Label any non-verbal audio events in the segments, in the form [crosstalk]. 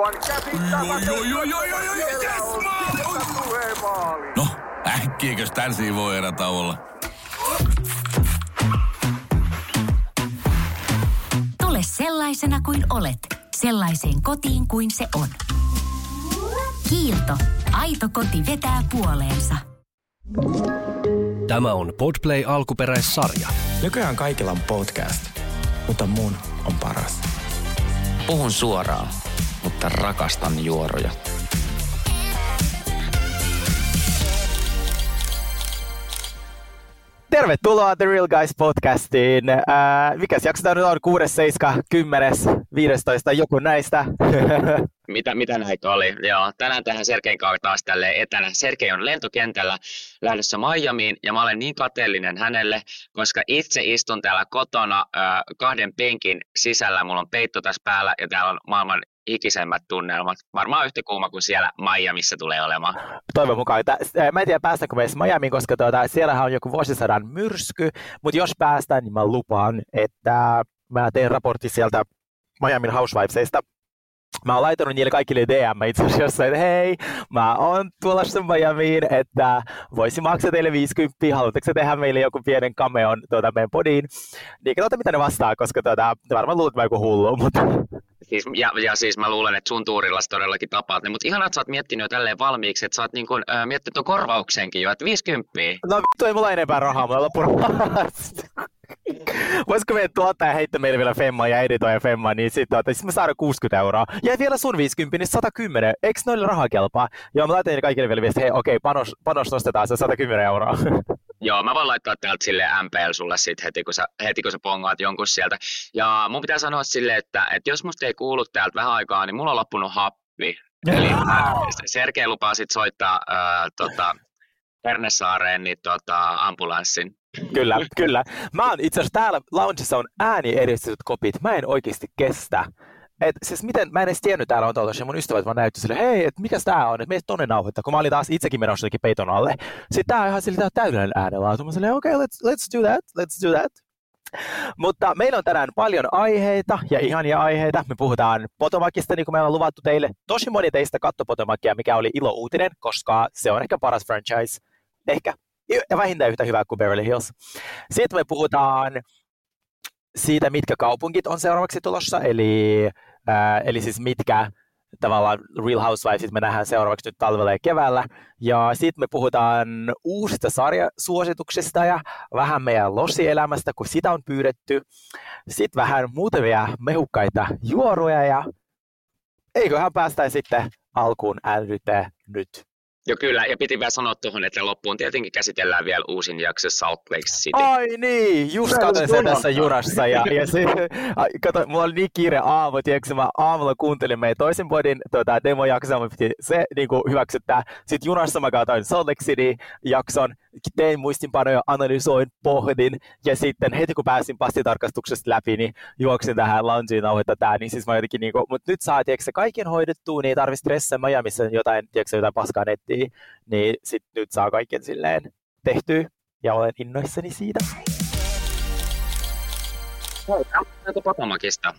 Aivan yes. No, äkkiäkös tän voi erä olla? Tule sellaisena kuin olet, sellaiseen kotiin kuin se on. Kiilto. Aito koti vetää puoleensa. Tämä on Podplay alkuperäissarja. Nykyään kaikilla on podcast, mutta mun on paras. Puhun suoraan, mutta rakastan juoroja. Tervetuloa The Real Guys podcastiin. Äh, mikäs jakso tämä nyt on? 6, 7, 10, 15, joku näistä. [laughs] Mitä, mitä näitä oli? Joo, tänään tähän Sergein kanssa taas tälle etänä. Sergei on lentokentällä lähdössä Miamiin ja mä olen niin kateellinen hänelle, koska itse istun täällä kotona äh, kahden penkin sisällä. Mulla on peitto tässä päällä ja täällä on maailman ikisemmät tunnelmat. Varmaan yhtä kuuma kuin siellä Miamiissa tulee olemaan. Toivon mukaan. Tä, mä en tiedä päästäänkö me edes Miamiin, koska tuota, siellähän on joku vuosisadan myrsky, mutta jos päästään, niin mä lupaan, että mä teen raportti sieltä Miamin Housewivesista mä oon laittanut niille kaikille DM itse asiassa, että hei, mä oon tulossa Miamiin, että voisi maksaa teille 50, haluatteko tehdä meille joku pienen cameon tuota, meidän podiin? Niin katsotaan, mitä ne vastaa, koska tuota, varmaan luulet, mä joku hullu, mutta... Siis, ja, ja, siis mä luulen, että sun tuurilla todellakin tapaat ne, mutta ihan että sä oot miettinyt jo tälleen valmiiksi, että sä oot niin kun, äh, miettinyt tuon korvauksenkin jo, että 50. No vittu, ei mulla enempää rahaa, mulla loppu Voisiko meidän tuottaja heittää meille vielä Femma ja editoija Femma, niin sitten tuota, sit me saadaan 60 euroa. Ja vielä sun 50, niin 110. Eikö noille rahaa kelpaa? Joo, mä laitan kaikille vielä viestiä, hei okei, panos, panos nostetaan se 110 euroa. Joo, mä voin laittaa täältä sille MPL sulle sit heti, kun sä, heti kun sä pongaat jonkun sieltä. Ja mun pitää sanoa sille, että, että jos musta ei kuulu täältä vähän aikaa, niin mulla on loppunut happi. Eli äh, [laughs] Sergei lupaa sit soittaa äh, tota, Pernesaareen niin, tota, ambulanssin. Kyllä, kyllä. Mä oon itse asiassa täällä loungeissa on ääni edistetyt kopit. Mä en oikeasti kestä. Et siis miten, mä en edes tiennyt täällä on tuolla, mun ystävät vaan näytti sille, hei, että mikä tää on, että meitä tonne nauhoittaa, kun mä olin taas itsekin menossa jotenkin peiton alle. Sitten tää on ihan sille, täydellinen äänenlaatu. Mä silleen, okei, okay, let's, let's do that, let's do that. Mutta meillä on tänään paljon aiheita ja ihania aiheita. Me puhutaan Potomacista, niin kuin meillä on luvattu teille. Tosi moni teistä katto Potomacia, mikä oli ilo uutinen, koska se on ehkä paras franchise. Ehkä ja vähintään yhtä hyvä kuin Beverly Hills. Sitten me puhutaan siitä, mitkä kaupungit on seuraavaksi tulossa, eli, eli siis mitkä tavallaan Real Housewives me nähdään seuraavaksi nyt talvella ja keväällä. Ja sitten me puhutaan uusista sarjasuosituksista ja vähän meidän losielämästä, kun sitä on pyydetty. Sitten vähän muutamia mehukkaita juoruja ja eiköhän päästä sitten alkuun älyte nyt. Joo kyllä, ja piti vielä sanoa tuohon, että loppuun tietenkin käsitellään vielä uusin jakso Salt Lake City. Ai niin, just katsoin sen tässä jurassa. Ja, ja se, kato, mulla oli niin kiire aamu, tiedätkö, mä aamulla kuuntelin meidän toisen podin tota, demojaksoa, mä piti se niin kuin, hyväksyttää. Sitten junassa mä katsoin Salt Lake City-jakson, tein muistinpanoja, analysoin, pohdin, ja sitten heti kun pääsin passitarkastuksesta läpi, niin juoksin tähän loungeen nauhoittaa tää, niin siis mä jotenkin niin kuin, mutta nyt saa, tiedätkö, kaiken hoidettua, niin ei tarvitse stressaa Miamiissa jotain, tiedätkö, jotain paskaa nettiä, niin sit nyt saa kaiken silleen tehtyä, ja olen innoissani siitä. Onko Potomakista?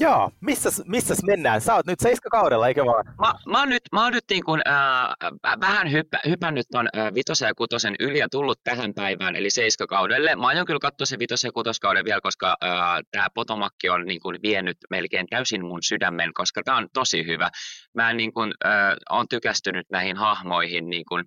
Joo, missäs, missäs mennään? Sä oot nyt kaudella, eikö vaan? Mä, mä oon nyt, mä oon nyt niin kun, äh, vähän hyppä, hypännyt ton äh, vitosen ja kutosen yli ja tullut tähän päivään, eli kaudelle. Mä aion kyllä katsoa sen vitosen ja kutoskauden vielä, koska äh, tämä Potomakki on niin kun, vienyt melkein täysin mun sydämen, koska tämä on tosi hyvä. Mä niin kun, äh, on tykästynyt näihin hahmoihin niin kun,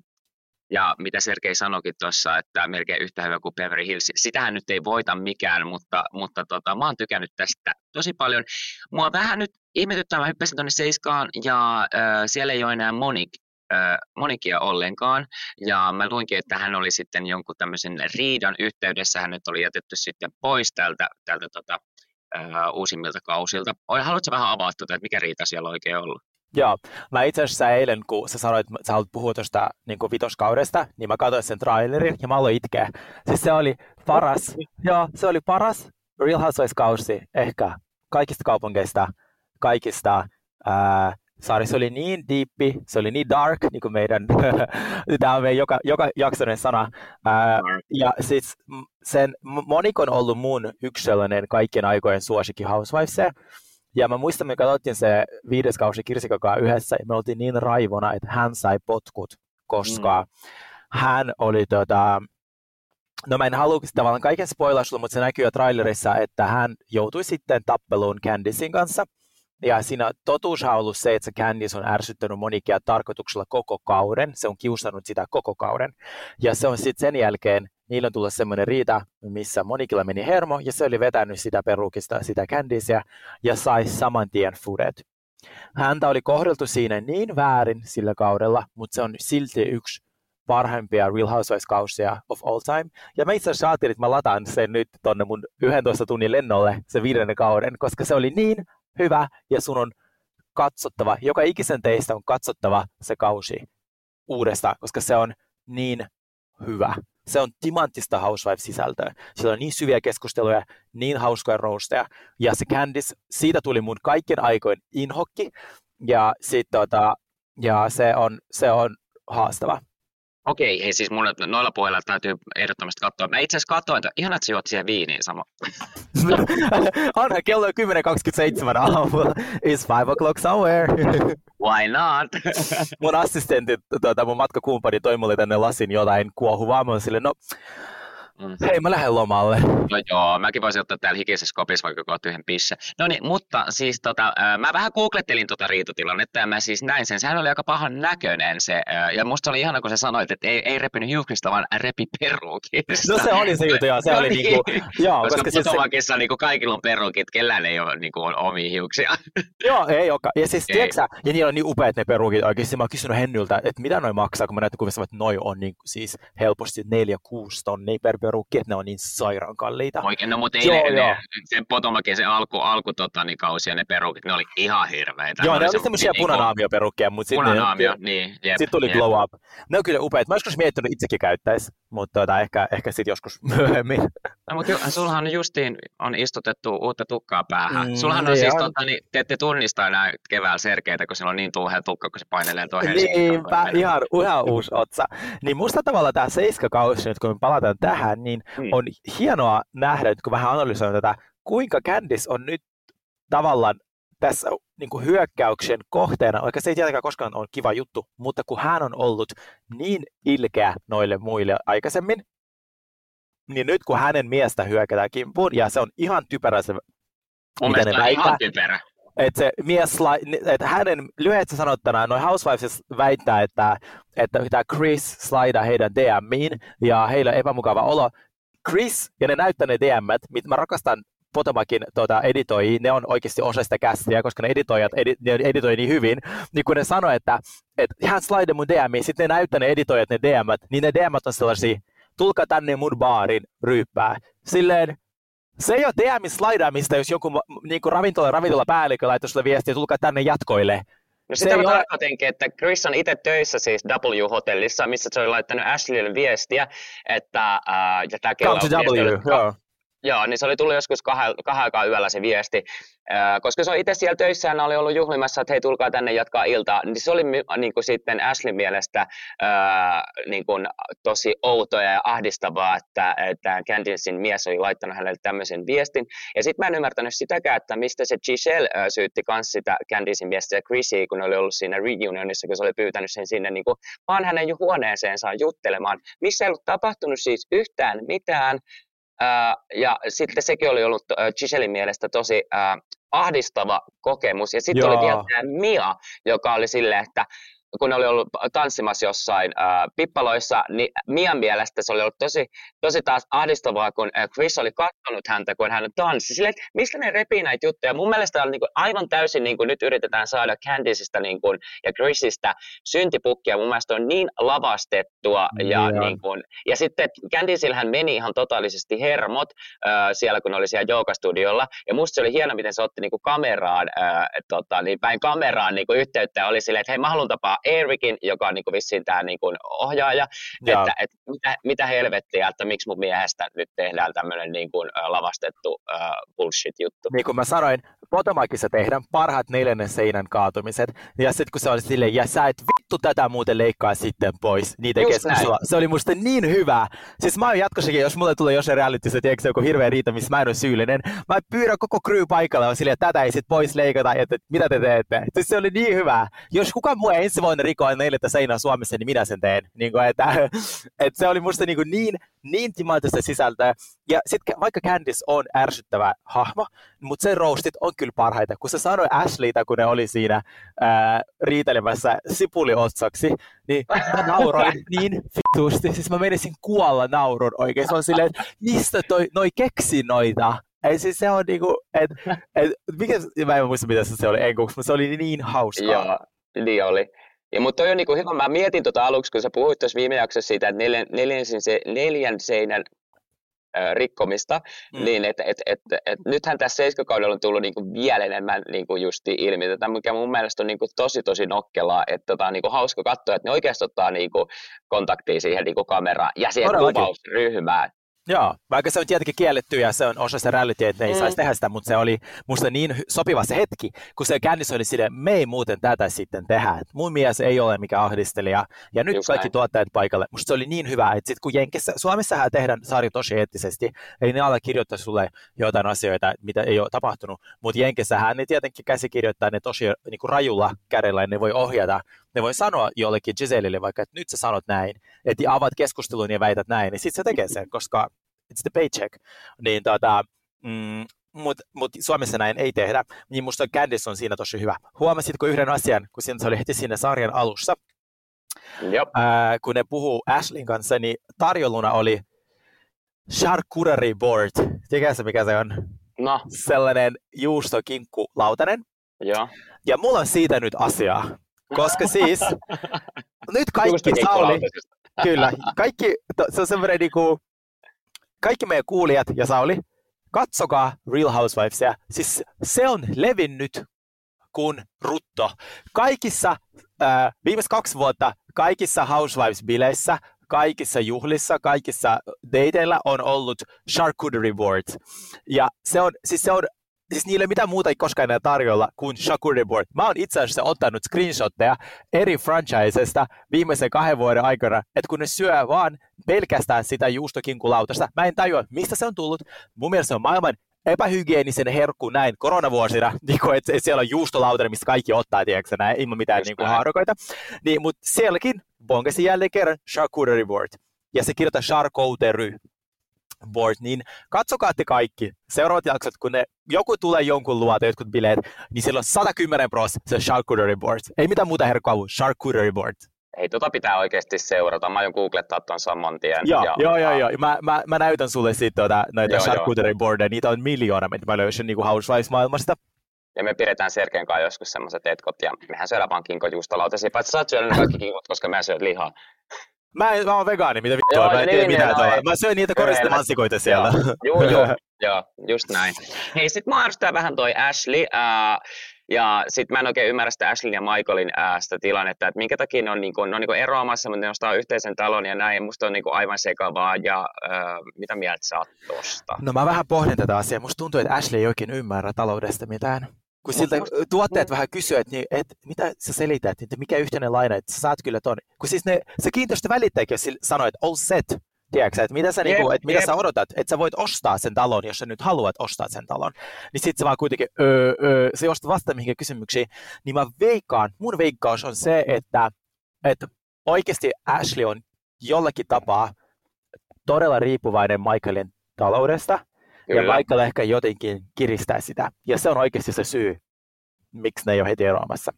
ja mitä Sergei sanoikin tuossa, että melkein yhtä hyvä kuin Beverly Hills. Sitähän nyt ei voita mikään, mutta, mutta tota, mä oon tykännyt tästä tosi paljon. Mua vähän nyt ihmetyttää, mä hyppäsin tuonne Seiskaan ja äh, siellä ei ole enää Monik, äh, Monikia ollenkaan. Ja mä luinkin, että hän oli sitten jonkun tämmöisen riidan yhteydessä, hänet oli jätetty sitten pois tältä, tältä tota, äh, uusimmilta kausilta. Haluatko vähän avaa tuota, että mikä riita siellä oikein ollut? Joo, mä itse asiassa eilen, kun sä sanoit, että sä haluat puhua tuosta niin vitoskaudesta, niin mä katsoin sen trailerin ja mä aloin itkeä. Siis se oli paras, joo, se oli paras Real Housewives-kausi ehkä kaikista kaupungeista, kaikista ää, Saari, se oli niin deepi, se oli niin dark, niin kuin meidän, [laughs] tämä on meidän joka, joka jaksonen sana. Ää, ja siis sen, Monik on ollut mun yksi sellainen kaikkien aikojen suosikki Housewives. Ja mä muistan, me katsottiin se viides kausi Kirsikakaa yhdessä, ja me oltiin niin raivona, että hän sai potkut, koska mm. hän oli tota, No mä en halua tavallaan kaiken spoilaa sulle, mutta se näkyy jo trailerissa, että hän joutui sitten tappeluun Candicein kanssa. Ja siinä totuus on ollut se, että se Candice on ärsyttänyt Monikia tarkoituksella koko kauden. Se on kiusannut sitä koko kauden. Ja se on sitten sen jälkeen, niillä on tullut semmoinen riita, missä Monikilla meni hermo, ja se oli vetänyt sitä perukista, sitä Candicea, ja sai saman tien fudet. Häntä oli kohdeltu siinä niin väärin sillä kaudella, mutta se on silti yksi parhaimpia Real Housewives-kausia of all time. Ja mä itse asiassa ajattelin, että mä lataan sen nyt tonne mun 11 tunnin lennolle, se viidennen kauden, koska se oli niin hyvä ja sun on katsottava, joka ikisen teistä on katsottava se kausi uudestaan, koska se on niin hyvä. Se on timanttista Housewives-sisältöä. Siellä on niin syviä keskusteluja, niin hauskoja roosteja. Ja se Candice, siitä tuli mun kaikkien aikojen inhokki. Ja, sit, tota, ja se, on, se on haastava. Okei, hei siis mun noilla puheilla täytyy ehdottomasti katsoa. Mä itse asiassa katsoin, että ihan että juot siihen viiniin sama. [laughs] Onhan kello 10.27 aamulla. It's 5 o'clock somewhere. [laughs] Why not? mun assistentti, tuota, mun matkakumppani toi mulle tänne lasin jotain kuohuvaa. Mä sille, no Mm. Hei, mä lähden lomalle. No joo, mäkin voisin ottaa täällä hikisessä kopissa vaikka kohta yhden pisse. No niin, mutta siis tota, mä vähän googlettelin tota riitotilannetta ja mä siis näin sen. Sehän oli aika pahan näköinen se. Ja musta oli ihana, kun sä sanoit, että ei, ei repinyt hiuksista, vaan repi peruukista. No se oli se juttu, joo. Se [laughs] no oli niin. niinku, joo, koska, koska siis se... niinku kaikilla on perukit, kellään ei ole niinku omia hiuksia. [laughs] joo, ei olekaan. Ja siis, tiedätkö ja niillä on niin upeat ne perukit oikeasti. Mä oon kysynyt Hennyltä, että mitä noin maksaa, kun mä näytin kuvissa, että noi on niin, siis helposti 4-6 tonnia per perukki, että ne on niin sairaan kalliita. Oikein, no mutta ei joo, ne, joo. ne, sen Potomakin se alku, alku tota, niin kausi ja ne perukit, ne oli ihan hirveitä. Joo, ne, ne oli semmoisia niin, punanaamio-perukkeja, mutta sitten punanaamio, niin, sitten tuli jep. glow up. Ne on kyllä upeat. Mä joskus miettinyt itsekin käyttäisi, mutta tota, ehkä, ehkä sitten joskus [laughs] myöhemmin. No, mutta sullahan justiin on istutettu uutta tukkaa päähän. Mm, sullahan on niin siis, on. Tota, niin, te ette tunnista enää keväällä serkeitä, kun sillä on niin tuuhea tukka, kun se painelee tuo Niinpä, ihan, ihan uusi otsa. Niin musta tavalla tämä seiskakausi nyt, kun me palataan tähän, niin mm. on hienoa nähdä, että kun vähän analysoin tätä, kuinka Candice on nyt tavallaan tässä niin kuin hyökkäyksen kohteena, se ei tietenkään koskaan ole kiva juttu, mutta kun hän on ollut niin ilkeä noille muille aikaisemmin, niin nyt kun hänen miestä hyökätään kimppuun, ja se on ihan typerä se, mitä ne väittää, ihan typerä. Että se mies, että hänen lyhyesti sanottuna, noin Housewives väittää, että, että tämä Chris slaidaa heidän DMiin ja heillä on epämukava olo. Chris ja ne näyttää ne DM, mitä mä rakastan Potomakin tuota, editoi, ne on oikeasti osa sitä kästiä, koska ne editoijat edi, ne editoi niin hyvin, niin kun ne sanoi, että, että hän slide mun DM, sitten ne näyttää ne editoijat ne DM, niin ne DM on sellaisia, tulkaa tänne mun baarin ryyppää. Silleen, se ei ole DMin slaidaamista, jos joku niin kuin ravintola, ravintola päällikkö laittoi sulle viestiä, tulkaa tänne jatkoille. No sitä mä tarkoitinkin, että Chris on itse töissä siis W-hotellissa, missä se oli laittanut Ashleylle viestiä, että äh, ja tämä Come to W, joo. Joo, niin se oli tullut joskus kahden, aikaa yöllä se viesti, koska se on itse siellä töissä ja oli ollut juhlimassa, että hei tulkaa tänne jatkaa iltaa, niin se oli niin kuin sitten Ashley mielestä niin kuin, tosi outoa ja ahdistavaa, että, että Candicein mies oli laittanut hänelle tämmöisen viestin. Ja sitten mä en ymmärtänyt sitäkään, että mistä se Giselle syytti myös sitä Candicein miestä ja Chrissy, kun oli ollut siinä reunionissa, kun se oli pyytänyt sen sinne niin kuin, vaan hänen huoneeseensa juttelemaan. Missä ei ollut tapahtunut siis yhtään mitään, ja sitten sekin oli ollut Giselin mielestä tosi ahdistava kokemus. Ja sitten oli vielä tämä Mia, joka oli silleen, että kun ne oli ollut tanssimassa jossain äh, pippaloissa, niin Mian mielestä se oli ollut tosi, tosi taas ahdistavaa, kun äh, Chris oli katsonut häntä, kun hän tanssi. Silleen, että mistä ne repii näitä juttuja? Mun mielestä on niin kuin, aivan täysin, niin kuin nyt yritetään saada Candiceista niin kuin, ja Chrisistä syntipukkia. Mun mielestä on niin lavastettua. Ja, yeah. niin kuin, ja sitten Candicillähän meni ihan totaalisesti hermot äh, siellä, kun oli siellä joogastudiolla. Ja musta se oli hieno, miten se otti niin kuin kameraan, äh, tota, niin päin kameraan niin kuin yhteyttä. Oli silleen, että hei, mä haluan tapaa Ericin, joka on niin kuin vissiin tämä niin kuin ohjaaja, ja. että, että mitä, mitä helvettiä, että miksi mun miehestä nyt tehdään tämmöinen niin kuin lavastettu uh, bullshit-juttu. Niin kuin mä sanoin, Potomacissa tehdään parhaat neljännen seinän kaatumiset. Ja sitten kun se oli silleen, ja sä et vittu tätä muuten leikkaa sitten pois, niin tekee. Se oli musta niin hyvä. Siis mä oon jatkossakin, jos mulle tulee jossain realityssä, tiedätkö, joku hirveä riita, missä mä en ole syyllinen, mä pyydän koko crew paikalla ja silleen, että tätä ei sit pois leikata, että mitä te teette. Siis se oli niin hyvä. Jos kukaan muu ensi vuonna rikoa neljättä seinää Suomessa, niin minä sen teen. Niin kuin, että, [laughs] että se oli musta niin, kuin niin, niin timanttista sisältöä. Ja sitten vaikka Candice on ärsyttävä hahmo, mutta sen roastit on kyllä parhaita. Kun se sanoi Ashleytä, kun ne oli siinä ää, riitelemässä sipuliotsaksi, niin mä nauroin [laughs] niin vitusti. Siis mä menisin kuolla naurun oikein. Se on silleen, että mistä toi, noi keksi noita? Ei siis se on niinku, et, et, mikä, mä en muista mitä se oli enkuksi, mutta se oli niin hauskaa. Joo, niin oli. Ja, mutta toi on niinku hyvä. Mä mietin tota aluksi, kun sä puhuit tuossa viime jaksossa siitä, että neljän, neljän, se, neljän seinän ö, rikkomista, mm. niin että et, et, et, nythän tässä seiskakaudella on tullut niinku vielä enemmän niinku justi ilmi tätä, mikä mun mielestä on niinku tosi tosi nokkelaa, että tota, on niinku hauska katsoa, että ne oikeasti ottaa niinku kontaktia siihen niinku kameraan ja siihen kuvausryhmään. Joo, vaikka se on tietenkin kielletty ja se on osa sitä reality, että ne ei Mm. saisi tehdä sitä, mutta se oli musta niin sopiva se hetki, kun se Candice oli silleen, me ei muuten tätä sitten tehdä. Et mun mies ei ole mikään ahdistelija ja nyt Just kaikki näin. tuottajat paikalle. Musta se oli niin hyvä, että sit kun Jenkessä, Suomessahan tehdään sarja tosi eettisesti, ei ne ala kirjoittaa sulle jotain asioita, mitä ei ole tapahtunut, mutta Jenkessähän ne tietenkin käsikirjoittaa ne tosi niin kuin rajulla kädellä ja ne voi ohjata ne voi sanoa jollekin Giselille vaikka, että nyt sä sanot näin, että avaat keskustelun ja väität näin, niin sitten se tekee sen, koska it's the paycheck. Niin tota, mm, mutta mut Suomessa näin ei tehdä, niin musta Candice on siinä tosi hyvä. Huomasitko yhden asian, kun siinä se oli heti siinä sarjan alussa, Jop. ää, kun ne puhuu Ashlin kanssa, niin tarjolluna oli charcuterie board. Tiedätkö mikä se on? No, Sellainen juustokinkku-lautanen. joo. Ja mulla on siitä nyt asiaa, koska siis [laughs] nyt kaikki Juustokin Sauli, kyllä, kaikki, to- se on semmoinen niinku, kaikki meidän kuulijat ja Sauli, katsokaa Real Housewivesia, siis se on levinnyt kuin rutto. Kaikissa, äh, viimeiset kaksi vuotta, kaikissa Housewives-bileissä, kaikissa juhlissa, kaikissa dateilla on ollut charcuterie board. Ja se on, siis se on siis niille mitään muuta ei koskaan enää tarjolla kuin charcuterie board. Mä oon itse asiassa ottanut screenshotteja eri franchisesta viimeisen kahden vuoden aikana, että kun ne syö vaan pelkästään sitä juustokinkulautasta, mä en tajua, mistä se on tullut. Mun mielestä se on maailman epähygienisen herkku näin koronavuosina, [laughs] niin kuin, että siellä on juustolautanen, mistä kaikki ottaa, tiedätkö, näin, ilman mitään Just niin kuin, haarukoita. Niin, mutta sielläkin bongasin jälleen kerran charcuterie board. Ja se kirjoittaa charcuterie board, niin katsokaa te kaikki seuraavat jaksot, kun ne, joku tulee jonkun luota, jotkut bileet, niin siellä on 110 pros se charcuterie board. Ei mitään muuta herkkua kuin charcuterie board. Ei, tota pitää oikeasti seurata. Mä aion googlettaa ton saman tien. Joo, Ja- joo, joo, joo. Mä, mä, mä näytän sulle sitten tuota, näitä Joo, charcuterie boardeja. Niitä on miljoona, mitä mä löysin niin Housewives-maailmasta. Ja me pidetään Sergeen kanssa joskus semmoiset etkot, ja mehän syödään vaan kinkojuustolautasia, paitsi sä oot syönyt kaikki kinkot, koska mä syön lihaa. Mä, en- mä oon vegaani, mitä vittua, Joo, mä en tiedä niin, mitä niin, tuolla. no, Mä syön niitä koristemansikoita siellä. Joo, joo, [laughs] joo, just näin. Hei, sit mä arvostan vähän toi Ashley, ää, ja sit mä en oikein ymmärrä sitä Ashleyn ja Michaelin ää, sitä tilannetta, että minkä takia ne on, niinku, ne on niinku eroamassa, mutta ne ostaa yhteisen talon ja näin, musta on niinku aivan sekavaa, ja ää, mitä mieltä sä oot tosta? No mä vähän pohdin tätä asiaa. Musta tuntuu, että Ashley ei oikein ymmärrä taloudesta mitään. Kun siltä musta- tuotteet vähän kysyy, että, niin, että mitä sä selität, että mikä yhteinen laina, että sä saat kyllä ton. Kun siis ne, se kiinteistövälittäjäkin sillä sanoi, että all set, tiedätkö sä, että mitä sä, Jep, niinku, että mitä sä odotat, että sä voit ostaa sen talon, jos sä nyt haluat ostaa sen talon. Niin sit se vaan kuitenkin, öö, öö, se josta vastaa mihinkä kysymyksiin, niin mä veikkaan, mun veikkaus on se, että, että oikeasti Ashley on jollakin tapaa todella riippuvainen Michaelin taloudesta, ja Kyllä. Michael ehkä jotenkin kiristää sitä. Ja se on oikeasti se syy, miksi ne ei ole heti eroamassa.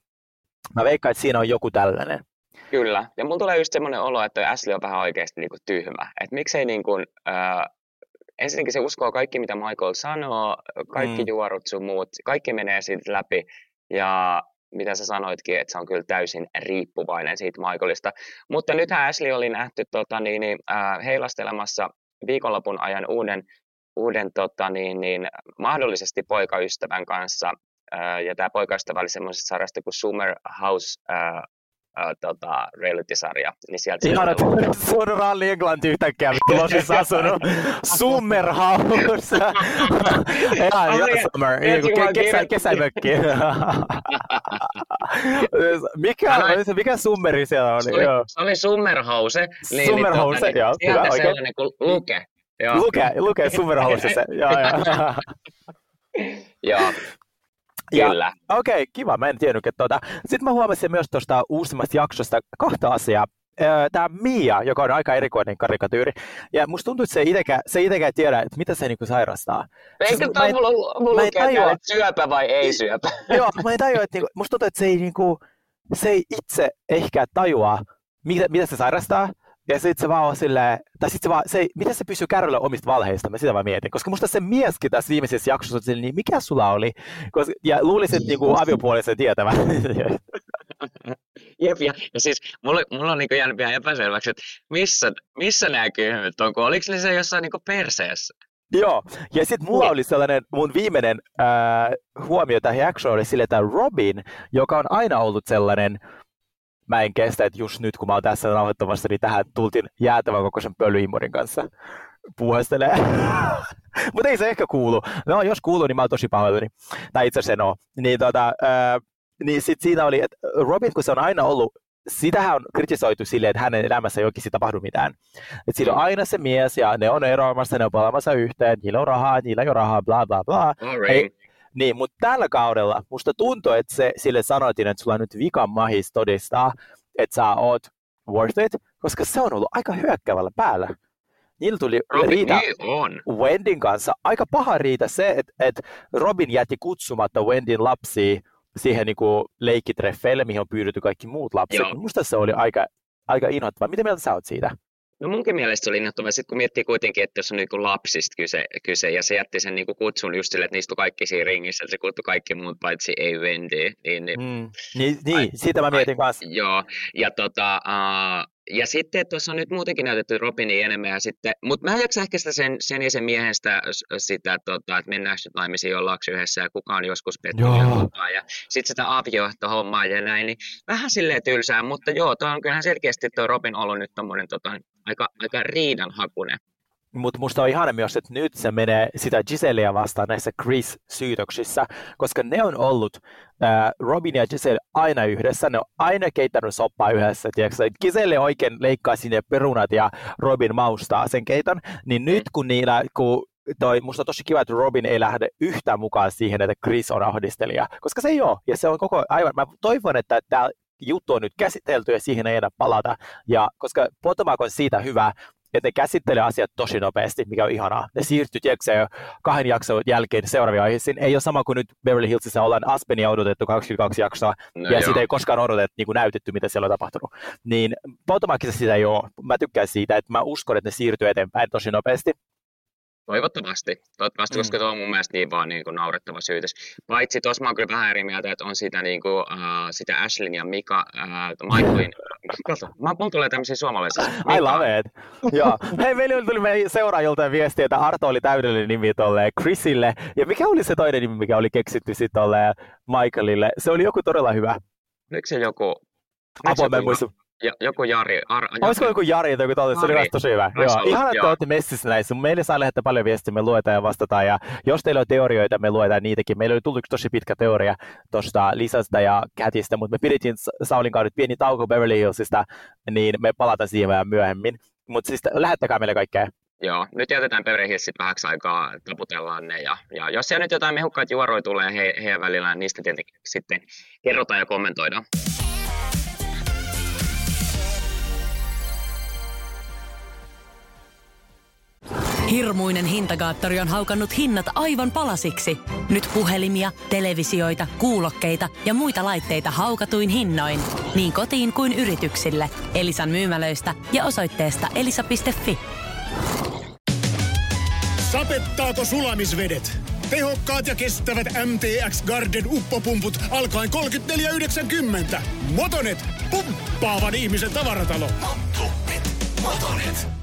Mä veikkaan, että siinä on joku tällainen. Kyllä, ja mulla tulee just semmoinen olo, että Ashley on vähän oikeasti niinku tyhmä. Että miksei niinku, äh, ensinnäkin se uskoo kaikki, mitä Michael sanoo, kaikki Mm. mm. juorut sun muut, kaikki menee siitä läpi. Ja mitä sä sanoitkin, että se on kyllä täysin riippuvainen siitä Michaelista. Mutta nythän Ashley oli nähty tota, niin, niin, äh, heilastelemassa viikonlopun ajan uuden, uuden tota, niin, niin, mahdollisesti poikaystävän kanssa. Äh, ja tämä poikaystävä oli semmoisesta sarjasta kuin Summer House äh, äh, tota, reality-sarja. Niin sieltä Ihana, se- että sun ralli [laughs] Englanti yhtäkkiä vittu losissa asunut. Summerhouse. [laughs] Ihan [laughs] Oli- jo summer. kesä, kesämökki. mikä, mikä summeri siellä se on? oli, Joo. se oli Summerhouse. Niin, Summerhouse, niin, tota, joo, niin, sieltä hyvä, oikein. sellainen kuin Luke. Joo, Luke, Luke Summerhousessa. [laughs] Joo, joo. joo kyllä. Okei, okay, kiva. Mä en tiennyt, että tuota. Sitten mä huomasin myös tuosta uusimmasta jaksosta kahta asiaa. Tämä Mia, joka on aika erikoinen karikatyyri. Ja musta tuntuu, että se ei itekään, se ei itekään tiedä, että mitä se niinku sairastaa. Eikö Siis mä tämä en- mulla, mulla lukee tajua- että syöpä vai ei syöpä? [laughs] Joo, mä en tajua, että niinku, musta tuntuu, että se ei, niinku, se ei itse ehkä tajua, mitä, mitä se sairastaa. Ja sitten se vaan on silleen, tai sitten se vaan, se miten se pysyy kärryllä omista valheista, mä sitä vaan mietin. Koska musta se mieskin tässä viimeisessä jaksossa on silleen, niin mikä sulla oli? Koska, ja luulisin, että niinku aviopuolisen tietävän. Jep, ja, ja siis mulla, mulla on niinku jäänyt vähän epäselväksi, että missä, missä nämä kyhmyt on, kun oliko ne se jossain niinku perseessä? Joo, ja sitten mulla oli sellainen, mun viimeinen ää, huomio tähän jaksoon oli sille, että Robin, joka on aina ollut sellainen, mä en kestä, että just nyt kun mä oon tässä nauhoittamassa, niin tähän tultiin jäätävän kokoisen pölyimmorin kanssa puhastelee. [laughs] Mutta ei se ehkä kuulu. No jos kuuluu, niin mä oon tosi pahoillani. Tai itse asiassa en oo. Niin, tota, ää, niin sit siinä oli, että Robin, kun se on aina ollut, sitähän on kritisoitu silleen, että hänen elämässä ei oikeasti tapahdu mitään. Et siinä on aina se mies ja ne on eroamassa, ne on palaamassa yhteen, niillä on rahaa, niillä ei ole rahaa, bla bla bla. Alright. Niin, mutta tällä kaudella musta tuntuu, että se, sille sanoitin, että sulla on nyt vikan mahis todistaa, että sä oot worth it, koska se on ollut aika hyökkäävällä päällä. Niillä tuli Robin, riita niin on. Wendin kanssa. Aika paha riita se, että, että Robin jätti kutsumatta Wendin lapsia siihen niin kuin leikkitreffeille, mihin on pyydetty kaikki muut lapset. Joo. Musta se oli aika, aika inhottava. Mitä mieltä sä oot siitä? No munkin mielestä se oli innoittava. Sitten kun miettii kuitenkin, että jos on niinku lapsista kyse, kyse ja se jätti sen niinku kutsun just sille, että niistä kaikki siinä ringissä, että se kutsui kaikki muut paitsi ei Wendy, niin, niin Mm. Niin, niin Ai- siitä mä mietin kanssa. Joo, ja, tota, uh, ja sitten että tuossa on nyt muutenkin näytetty Robinia enemmän, ja sitten, mutta mä en jaksa ehkä sitä sen, sen ja sen miehen sitä, sitä tota, että mennään nyt naimisiin ollaanko yhdessä, ja kuka on joskus pettynyt ja sitten sitä avioehtohommaa ja näin, niin vähän silleen tylsää, mutta joo, tuo on kyllähän selkeästi tuo Robin ollut nyt tommonen tota, aika, aika riidanhakunen. Mutta musta on ihana myös, että nyt se menee sitä Giselleä vastaan näissä Chris-syytöksissä, koska ne on ollut äh, Robin ja Giselle aina yhdessä, ne on aina keittänyt soppaa yhdessä, tiedätkö? Giselle oikein leikkaa sinne perunat ja Robin maustaa sen keiton, niin nyt kun niillä, kun toi, musta on tosi kiva, että Robin ei lähde yhtään mukaan siihen, että Chris on ahdistelija, koska se ei ole, ja se on koko aivan, mä toivon, että tämä juttu on nyt käsitelty ja siihen ei enää palata, ja koska Potomac on siitä hyvä, että ne käsittelee asiat tosi nopeasti, mikä on ihanaa. Ne siirtyy, tiedätkö, jo kahden jakson jälkeen seuraavia aiheisiin. Ei ole sama kuin nyt Beverly Hillsissä ollaan Aspenia odotettu 22 jaksoa, No ja joo. sitä ei koskaan odotettu, niin kuin näytetty, mitä siellä on tapahtunut. Niin Potomacissa sitä ei ole. Mä tykkään siitä, että mä uskon, että ne siirtyy eteenpäin tosi nopeasti. Toivottavasti, toivottavasti Mm. koska tuo on mun mielestä niin vaan niin kuin naurettava syytös. Paitsi tuossa mä oon kyllä vähän eri mieltä, että on sitä, niin kuin, uh, sitä Ashlyn ja Mika, uh, Michaelin, [laughs] kato, mä, mulla tulee tämmöisiä suomalaisia. I love it. Joo. Hei, meillä tuli meidän seuraajilta viestiä, että Arto oli täydellinen nimi tolle Chrisille. Ja mikä oli se toinen nimi, mikä oli keksitty sitten tolle Michaelille? Se oli joku todella hyvä. Oliko se joku, Apua, se mä en muista. Joku Jari, Ar, Olisiko joku Jari tai joku tolle? Se oli myös tosi hyvä. Joo. Ihan, että olette messissä näissä. Meille saa lähettää paljon viestiä, me luetaan ja vastataan. Ja jos teillä on teorioita, me luetaan niitäkin. Meillä oli tullut yksi tosi pitkä teoria tuosta Lisasta ja Kätistä, mutta me pidettiin Sa- Saulin kanssa nyt pieni tauko Beverly Hillsista, niin me palataan siihen vähän myöhemmin. Mutta siis lähettäkää meille kaikkea. Joo, nyt jätetään Beverly Hillsit vähäksi aikaa, taputellaan ne. Ja, ja jos siellä nyt jotain mehukkaita juoroja tulee he, heidän välillään, niistä tietenkin sitten kerrotaan ja kommentoidaan. Hirmuinen hintakaattori on haukannut hinnat aivan palasiksi. Nyt puhelimia, televisioita, kuulokkeita ja muita laitteita haukatuin hinnoin. Niin kotiin kuin yrityksille. Elisan myymälöistä ja osoitteesta elisa.fi. Sapettaako sulamisvedet? Tehokkaat ja kestävät MTX Garden uppopumput alkaen 34,90. Motonet, pumppaavan ihmisen tavaratalo. Motonet.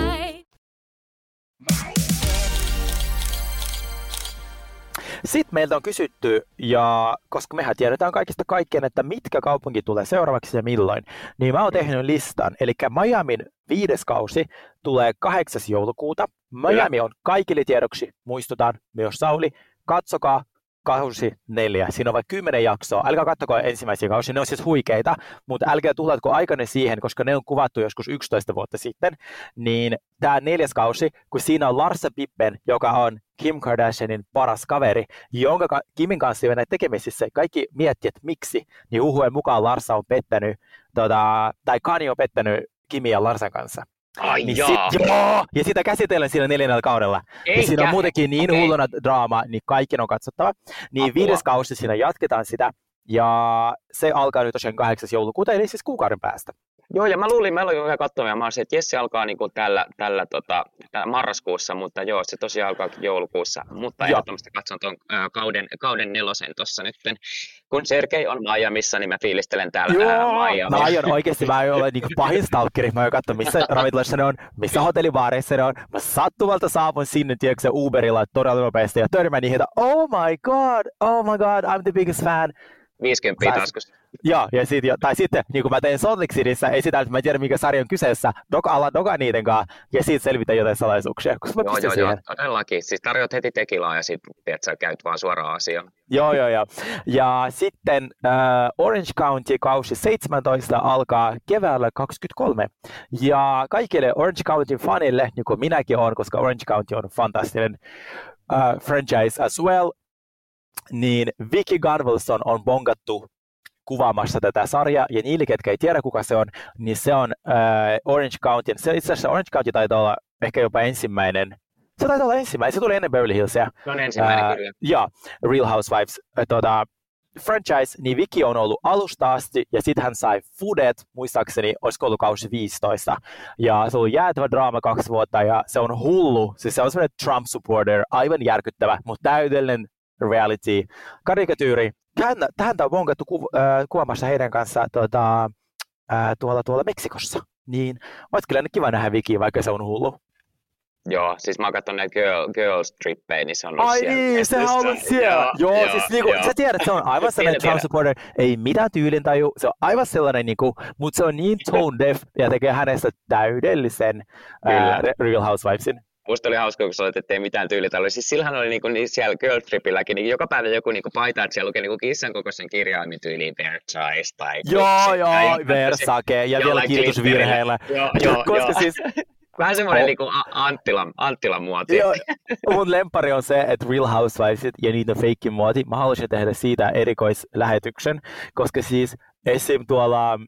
Sitten meiltä on kysytty, ja koska mehän tiedetään kaikista kaikkien, että mitkä kaupunki tulee seuraavaksi ja milloin, niin mä oon tehnyt listan. Eli Miamin viides kausi tulee 8. joulukuuta. Miami on kaikille tiedoksi, muistutaan myös Sauli, katsokaa kausi neljä. Siinä on vain kymmenen jaksoa. Älkää kattoko ensimmäisiä kausia, ne on siis huikeita, mutta älkää tuhlatko aikanne siihen, koska ne on kuvattu joskus 11 vuotta sitten. Niin tämä neljäs kausi, kun siinä on Larsa Pippen, joka on Kim Kardashianin paras kaveri, jonka ka- Kimin kanssa on tekemisissä. Kaikki miettii, että miksi, niin huhujen mukaan Larsa on pettänyt, tota, tai Kani on pettänyt Kimi ja Larsan kanssa. Ai Niin jaa. sit, joo, ja sitä käsitellään siinä neljännellä kaudella. Ja siinä on muutenkin niin Okei. hulluna draama, niin kaikki on katsottava. Niin Apua. viides kausi siinä jatketaan sitä, ja se alkaa nyt tosiaan 8. joulukuuta, eli siis kuukauden päästä. Joo, ja mä luulin, mä olin katsomaan, ja mä olisin, että Jesse alkaa niin kuin tällä, tällä, tota, tällä marraskuussa, mutta joo, se tosiaan alkaa joulukuussa. Mutta Joo. ehdottomasti katson tuon kauden, kauden nelosen tuossa nytten. Kun Sergei on Miamiissa, niin mä fiilistelen täällä ää, Miamia. mä aion oikeasti, mä aion olla niinku pahin stalkeri, mä aion katsoa, missä ravintolassa ne on, missä hotellibaareissa ne on. Mä sattumalta saapun sinne, tiedätkö, Uberilla todella nopeasti ja törmään niihin, että oh my god, oh my god, I'm the biggest fan. 50 Sä- taskusta. Joo, ja sit, jo, tai sitten, niin kuin mä tein Lake Cityssä, esitän, että mä en tiedä mikä sarja on kyseessä, doga alla doga niiden kanssa, ja siitä selvitä jotain salaisuuksia, koska mä Joo, joo, joo, siihen. todellakin. Siis tarjoat heti tekilaa ja sitten tiedät, sä käyt vaan suoraan asiaan. Joo, joo, joo. Ja sitten äh, Orange County kausi 17 alkaa keväällä 23. Ja kaikille Orange County fanille, niin kuin minäkin olen, koska Orange County on fantastinen äh, franchise as well, niin Vicky Gunvalson on bongattu kuvaamassa tätä sarjaa, ja niille, ketkä ei tiedä kuka se on, niin se on äh, Orange County, se itse asiassa Orange County taitaa olla ehkä jopa ensimmäinen, se taitaa olla ensimmäinen, se tuli ennen Beverly Hillsia, Se on ensimmäinen Ää, kyllä. Joo, Real Housewives äh, tota, franchise, niin Vicky on ollut alusta asti, ja sitten hän sai Fudet, muistaakseni, olisiko ollut kausi 15. Ja se on jäätävä draama kaksi vuotta, ja se on hullu. Siis se on semmoinen Trump-supporter, aivan järkyttävä, mutta täydellinen reality, karikatyyri. Häntä, häntä on bonkattu ku, äh, kuvaamassa heidän kanssa tota, äh, tuolla, tuolla Meksikossa. Niin olisi kyllä kiva nähdä Vicky, vaikka se on hullu. Joo, siis mä katson näitä girl, girls trippejä, niin se on ollut Ai siellä. niin, sehän on ollut siellä. Joo, joo siis niinku, joo. sä tiedät, se on [laughs] aivan sellainen Trump supporter, ei mitään tyylintaju, se on aivan sellainen, niinku, mutta se on niin [laughs] tone deaf ja tekee hänestä täydellisen ää, Kyllä. Real Housewivesin. Musta oli hauska, kun sanoit, että ei mitään tyylitä. Siis sillähän oli niinku, niin siellä girl tripilläkin niin joka päivä joku niinku paita, että siellä luki niinku kissan kokoisen kirjaimin tyyliin Versailles tai Joo, tai joo, jotain Versake ja vielä glitterillä. Joo, joo, [laughs] Koska joo. siis Vähän semmoinen Oh. niinku A- Anttilan, Anttilan muoti. Joo, [laughs] mun lempari on se, että Real Housewives ja niiden feikki muoti, mä haluaisin tehdä siitä erikoislähetyksen, koska siis esim. tuolla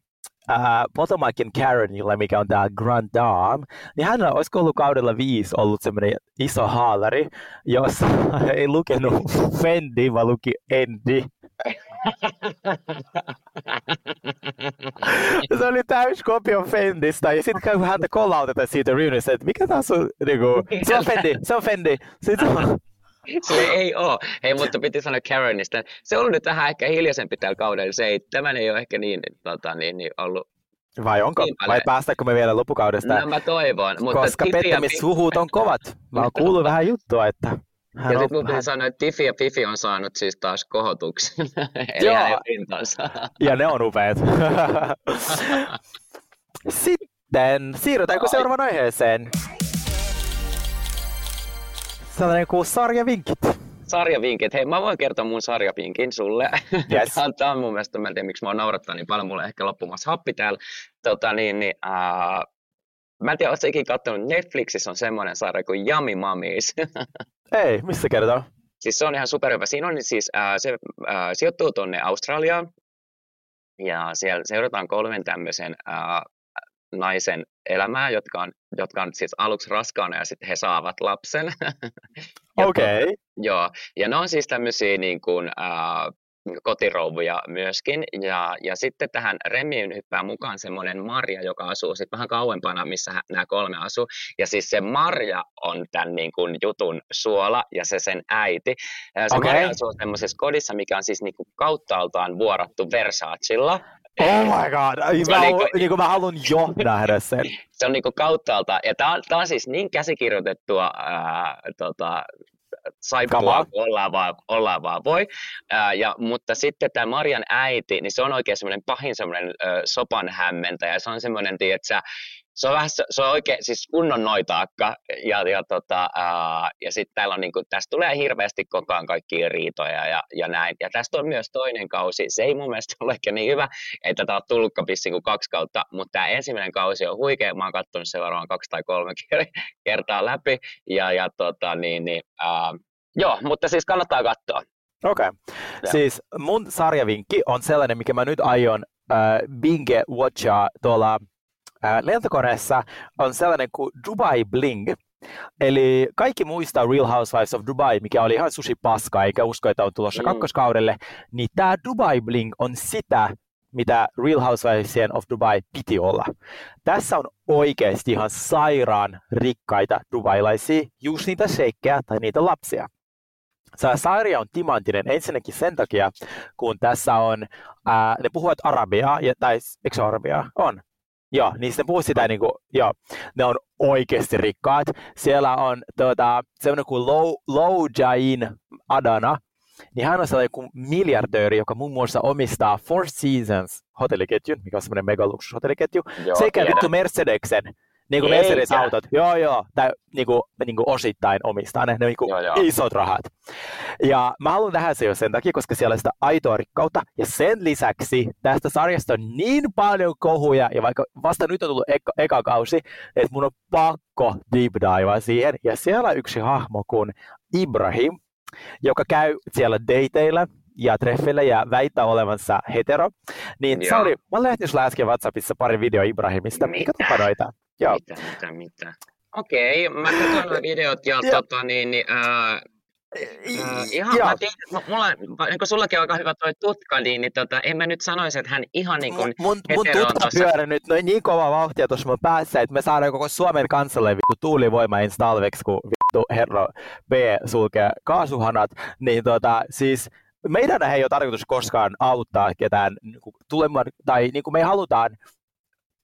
ää, Potomakin Karenilla, mikä on tää Grand Dame, niin hänellä olisiko ollut kaudella viisi ollut semmoinen iso haalari, jossa [laughs] ei lukenut Fendi, vaan luki Endi. [laughs] [laughs] se oli täys kopio Fendistä, ja sitten kun häntä kollautetaan siitä reunionista, että mikä taas on, niinku, se on Fendi, se on Fendi. Sitten [laughs] Se ei oo. Hei, mutta piti sanoa Karenista. Se on nyt vähän ehkä hiljaisempi tällä kaudella. Se ei, tämän ei ole ehkä niin, tota, niin, niin ollut. vai onko, Niin vai päästäänkö me vielä loppukaudesta? No mä toivon. Mutta koska pettämishuhut on kovat. Mä oon kuullut vähän juttua, että hän Ja sitten mun vähän- sanoa, että Tiffy ja Fifi on saanut siis taas kohotuksen. [laughs] Eli Joo. hänen rintansa. Ja ne on upeat. [laughs] Sitten siirrytäänkö seuraavaan aiheeseen? Sellainen kuin sarjavinkit. Sarjavinkit. Hei, mä voin kertoa mun sarjapinkin sulle. Yes. [laughs] Tämä on- Tämä on mun mielestä, mä en tiedä miksi mä naurattaa niin paljon, mulle ehkä loppumassa happi täällä. Tota, niin, niin, äh, mä en tiedä, ootko ikinä katsonut, Netflixissä on semmoinen sarja kuin Yummy Mummies. [laughs] Ei, missä kertoo? siis se on ihan superhyvä. Siinä on siis, äh, se äh, sijoittuu tuonne Australiaan ja siellä seurataan kolmen tämmöisen äh, naisen elämää, jotka on, jotka on siis aluksi raskaana ja sitten he saavat lapsen. [laughs] Okei. tota, joo, ja ne on siis tämmöisiä niin kuin, äh, kotirouvuja myöskin. Ja, ja sitten tähän Remiin hyppää mukaan semmoinen Marja, joka asuu sitten vähän kauempana, missä nämä kolme asuu. Ja siis se Marja on tämän niin kuin jutun suola ja se sen äiti. Ja se Okei. Marja asuu semmoisessa kodissa, mikä on siis niin kuin kauttaaltaan vuorattu Versacella. Oh my god, Ai, Se mä, on niinku... niinku- mä haluan jo nähdä sen. se on niinku kauttaalta, ja tämä on, tää on siis niin käsikirjoitettua ää, tota, kun ollaan vaan, ollaan vaan voi. Ää, ja, mutta sitten tämä Marian äiti, niin se on oikein semmoinen pahin semmoinen sopan hämmentäjä. Se on semmoinen, tiedätkö, se on vähän, se se on oikein, siis kunnon noitaakka, ja, ja, tota, ää, ja sitten täällä on niinku, tästä tulee hirveästi koko ajan kaikkia riitoja ja, ja näin. Ja tästä on myös toinen kausi, se ei mun mielestä ole ehkä niin hyvä, että tämä on tullutkaan kuin kaksi kautta, mutta tämä ensimmäinen kausi on huikea, mä oon katsonut sen varmaan kaksi tai kolme [laughs] ker- kertaa läpi, ja, ja tota, niin, niin, ää, joo, mutta siis kannattaa katsoa. Okei. Okay. Siis mun sarjavinkki on sellainen, mikä mä nyt aion äh, binge watchaa tuolla lentokoneessa, on sellainen kuin Dubai Bling. Eli kaikki muistaa Real Housewives of Dubai, mikä oli ihan sushi paska, eikä usko, että on tulossa Mm. kakkoskaudelle. Niin tämä Dubai Bling on sitä, mitä Real Housewivesien of Dubai piti olla. Tässä on oikeasti ihan sairaan rikkaita dubailaisia, just niitä sheikkejä tai niitä lapsia. Se sarja on timanttinen ensinnäkin sen takia, kun tässä on, ää, ne puhuvat arabiaa, ja, tai eikö se arabiaa? On. Joo, niin ne puhuu sitä, niin kuin, joo, ne on oikeasti rikkaat. Siellä on tuota, sellainen kuin Low, Low Jain Adana, niin hän on sellainen kuin miljardööri, joka muun muassa omistaa Four Seasons hotelliketjun, mikä on semmoinen megaluksushotelliketju, Joo, sekä tiedän. vittu Mercedeksen, niin kuin Eikä. Mercedes-autot, joo joo, tai niin kuin, niin kuin osittain omistaa ne, ne niin kuin Joo, joo. isot rahat. Ja mä haluan nähdä se jo sen takia, koska siellä on sitä aitoa rikkautta, ja sen lisäksi tästä sarjasta on niin paljon kohuja, ja vaikka vasta nyt on tullut eka, eka kausi, että mun on pakko deep dive siihen, ja siellä on yksi hahmo kuin Ibrahim, joka käy siellä dateilla ja treffeillä ja väittää olevansa hetero, niin Joo. Sauri, mä olen lähtenyt sulle äsken WhatsAppissa pari video Ibrahimista, mikä Mitä? tupa noita? Joo. Mitä, mitä, mitä? Okei, mä katsoin nuo videot ja Joo. tota niin, niin ää, ää, ihan Joo. mä tiedän, että mulla, niin kun sullakin on aika hyvä toi tutka, niin, niin tota, en mä nyt sanoisi, että hän ihan niin kuin mun, mun tutka tossa- pyörä nyt noin niin kova vauhtia tuossa mun päässä, että me saadaan koko Suomen kansalle vittu tuulivoima ensi talveksi, kun vittu herro B sulkee kaasuhanat, niin tota, siis meidän ei ole tarkoitus koskaan auttaa ketään niin kuin, tulemaan, tai niin kuin me halutaan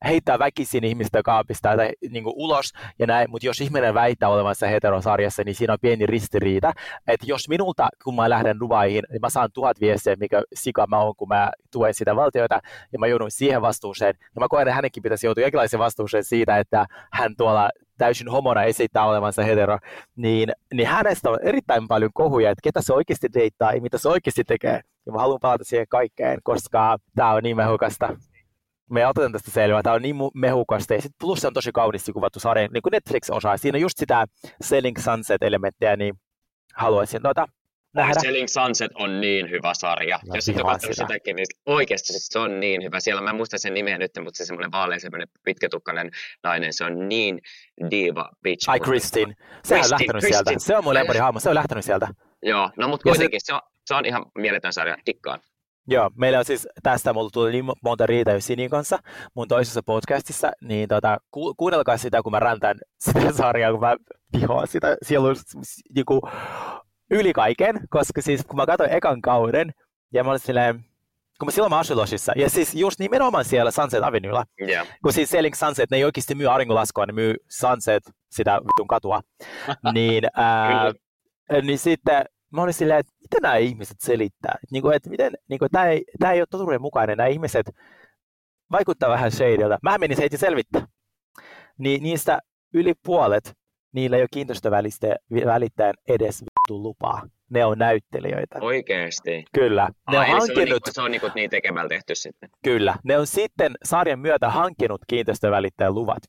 heittää väkisin ihmistä kaapista tai niin kuin ulos ja näin, mutta jos ihminen väittää olevansa heterosarjassa, niin siinä on pieni ristiriita, että jos minulta, kun mä lähden Dubaihin, niin mä saan tuhat viestiä, mikä sika mä oon, kun mä tuen sitä valtiota, ja mä joudun siihen vastuuseen, ja mä koen, että hänenkin pitäisi joutua jonkinlaiseen vastuuseen siitä, että hän tuolla täysin homona esittää olevansa hetero, niin, niin hänestä on erittäin paljon kohuja, että ketä se oikeasti deittaa ja mitä se oikeasti tekee. Ja mä haluan palata siihen kaikkeen, koska tää on niin mehukasta me otetaan tästä selvää. Tämä on niin mehukasta ja sit plus se on tosi kauniisti kuvattu sarja, niin kuin Netflix osaa. Siinä on just sitä Selling Sunset-elementtiä, niin haluaisin tuota nähdä. Selling Sunset on niin hyvä sarja. Mä Jos et ole sitä. sitäkin, niin oikeasti siis se on niin hyvä. Siellä mä en muista sen nimeä nyt, mutta se semmoinen vaalean semmoinen pitkätukkainen nainen, se on niin diva bitch. Ai Christine, se on lähtenyt Christine. sieltä. Se on mun lempari hahmo, se on lähtenyt sieltä. Joo, no mutta Ja se- kuitenkin se, on, se on ihan mieletön sarja, dikkaan. Joo, meillä on siis, tästä mulla tuli niin monta riitä Sinin kanssa mun toisessa podcastissa, niin tota, ku, kuunnelkaa sitä, kun mä räntän [laughs] sitä sarjaa, kun mä vihaan sitä sielun niinku, yli kaiken, koska siis kun mä katsoin ekan kauden, ja mä olin silleen, kun mä silloin mä asuin Losissa, ja siis just nimenomaan siellä Sunset Avenuella, Joo. kun siis Selling Sunset, ne ei oikeasti myy auringonlaskua, ne myy Sunset, sitä vitun katua, [laughs] niin, ää, niin sitten mä olin silleen, että mitä nämä ihmiset selittää, että, niin kuin, että miten, niin kuin, tämä, ei, tämä ei ole totuuden mukainen, nämä ihmiset vaikuttaa vähän shadeilta. Mä menin se heti selvittää. Niin niistä yli puolet, niillä ei ole kiinteistövälittäjän edes vittu lupaa. Ne on näyttelijöitä. Oikeesti. Kyllä. Ne on Ai, eli se on, niinku, se on niinku niin tekemällä tehty sitten. kyllä. Ne on sitten sarjan myötä hankkinut kiinteistövälittäjän luvat.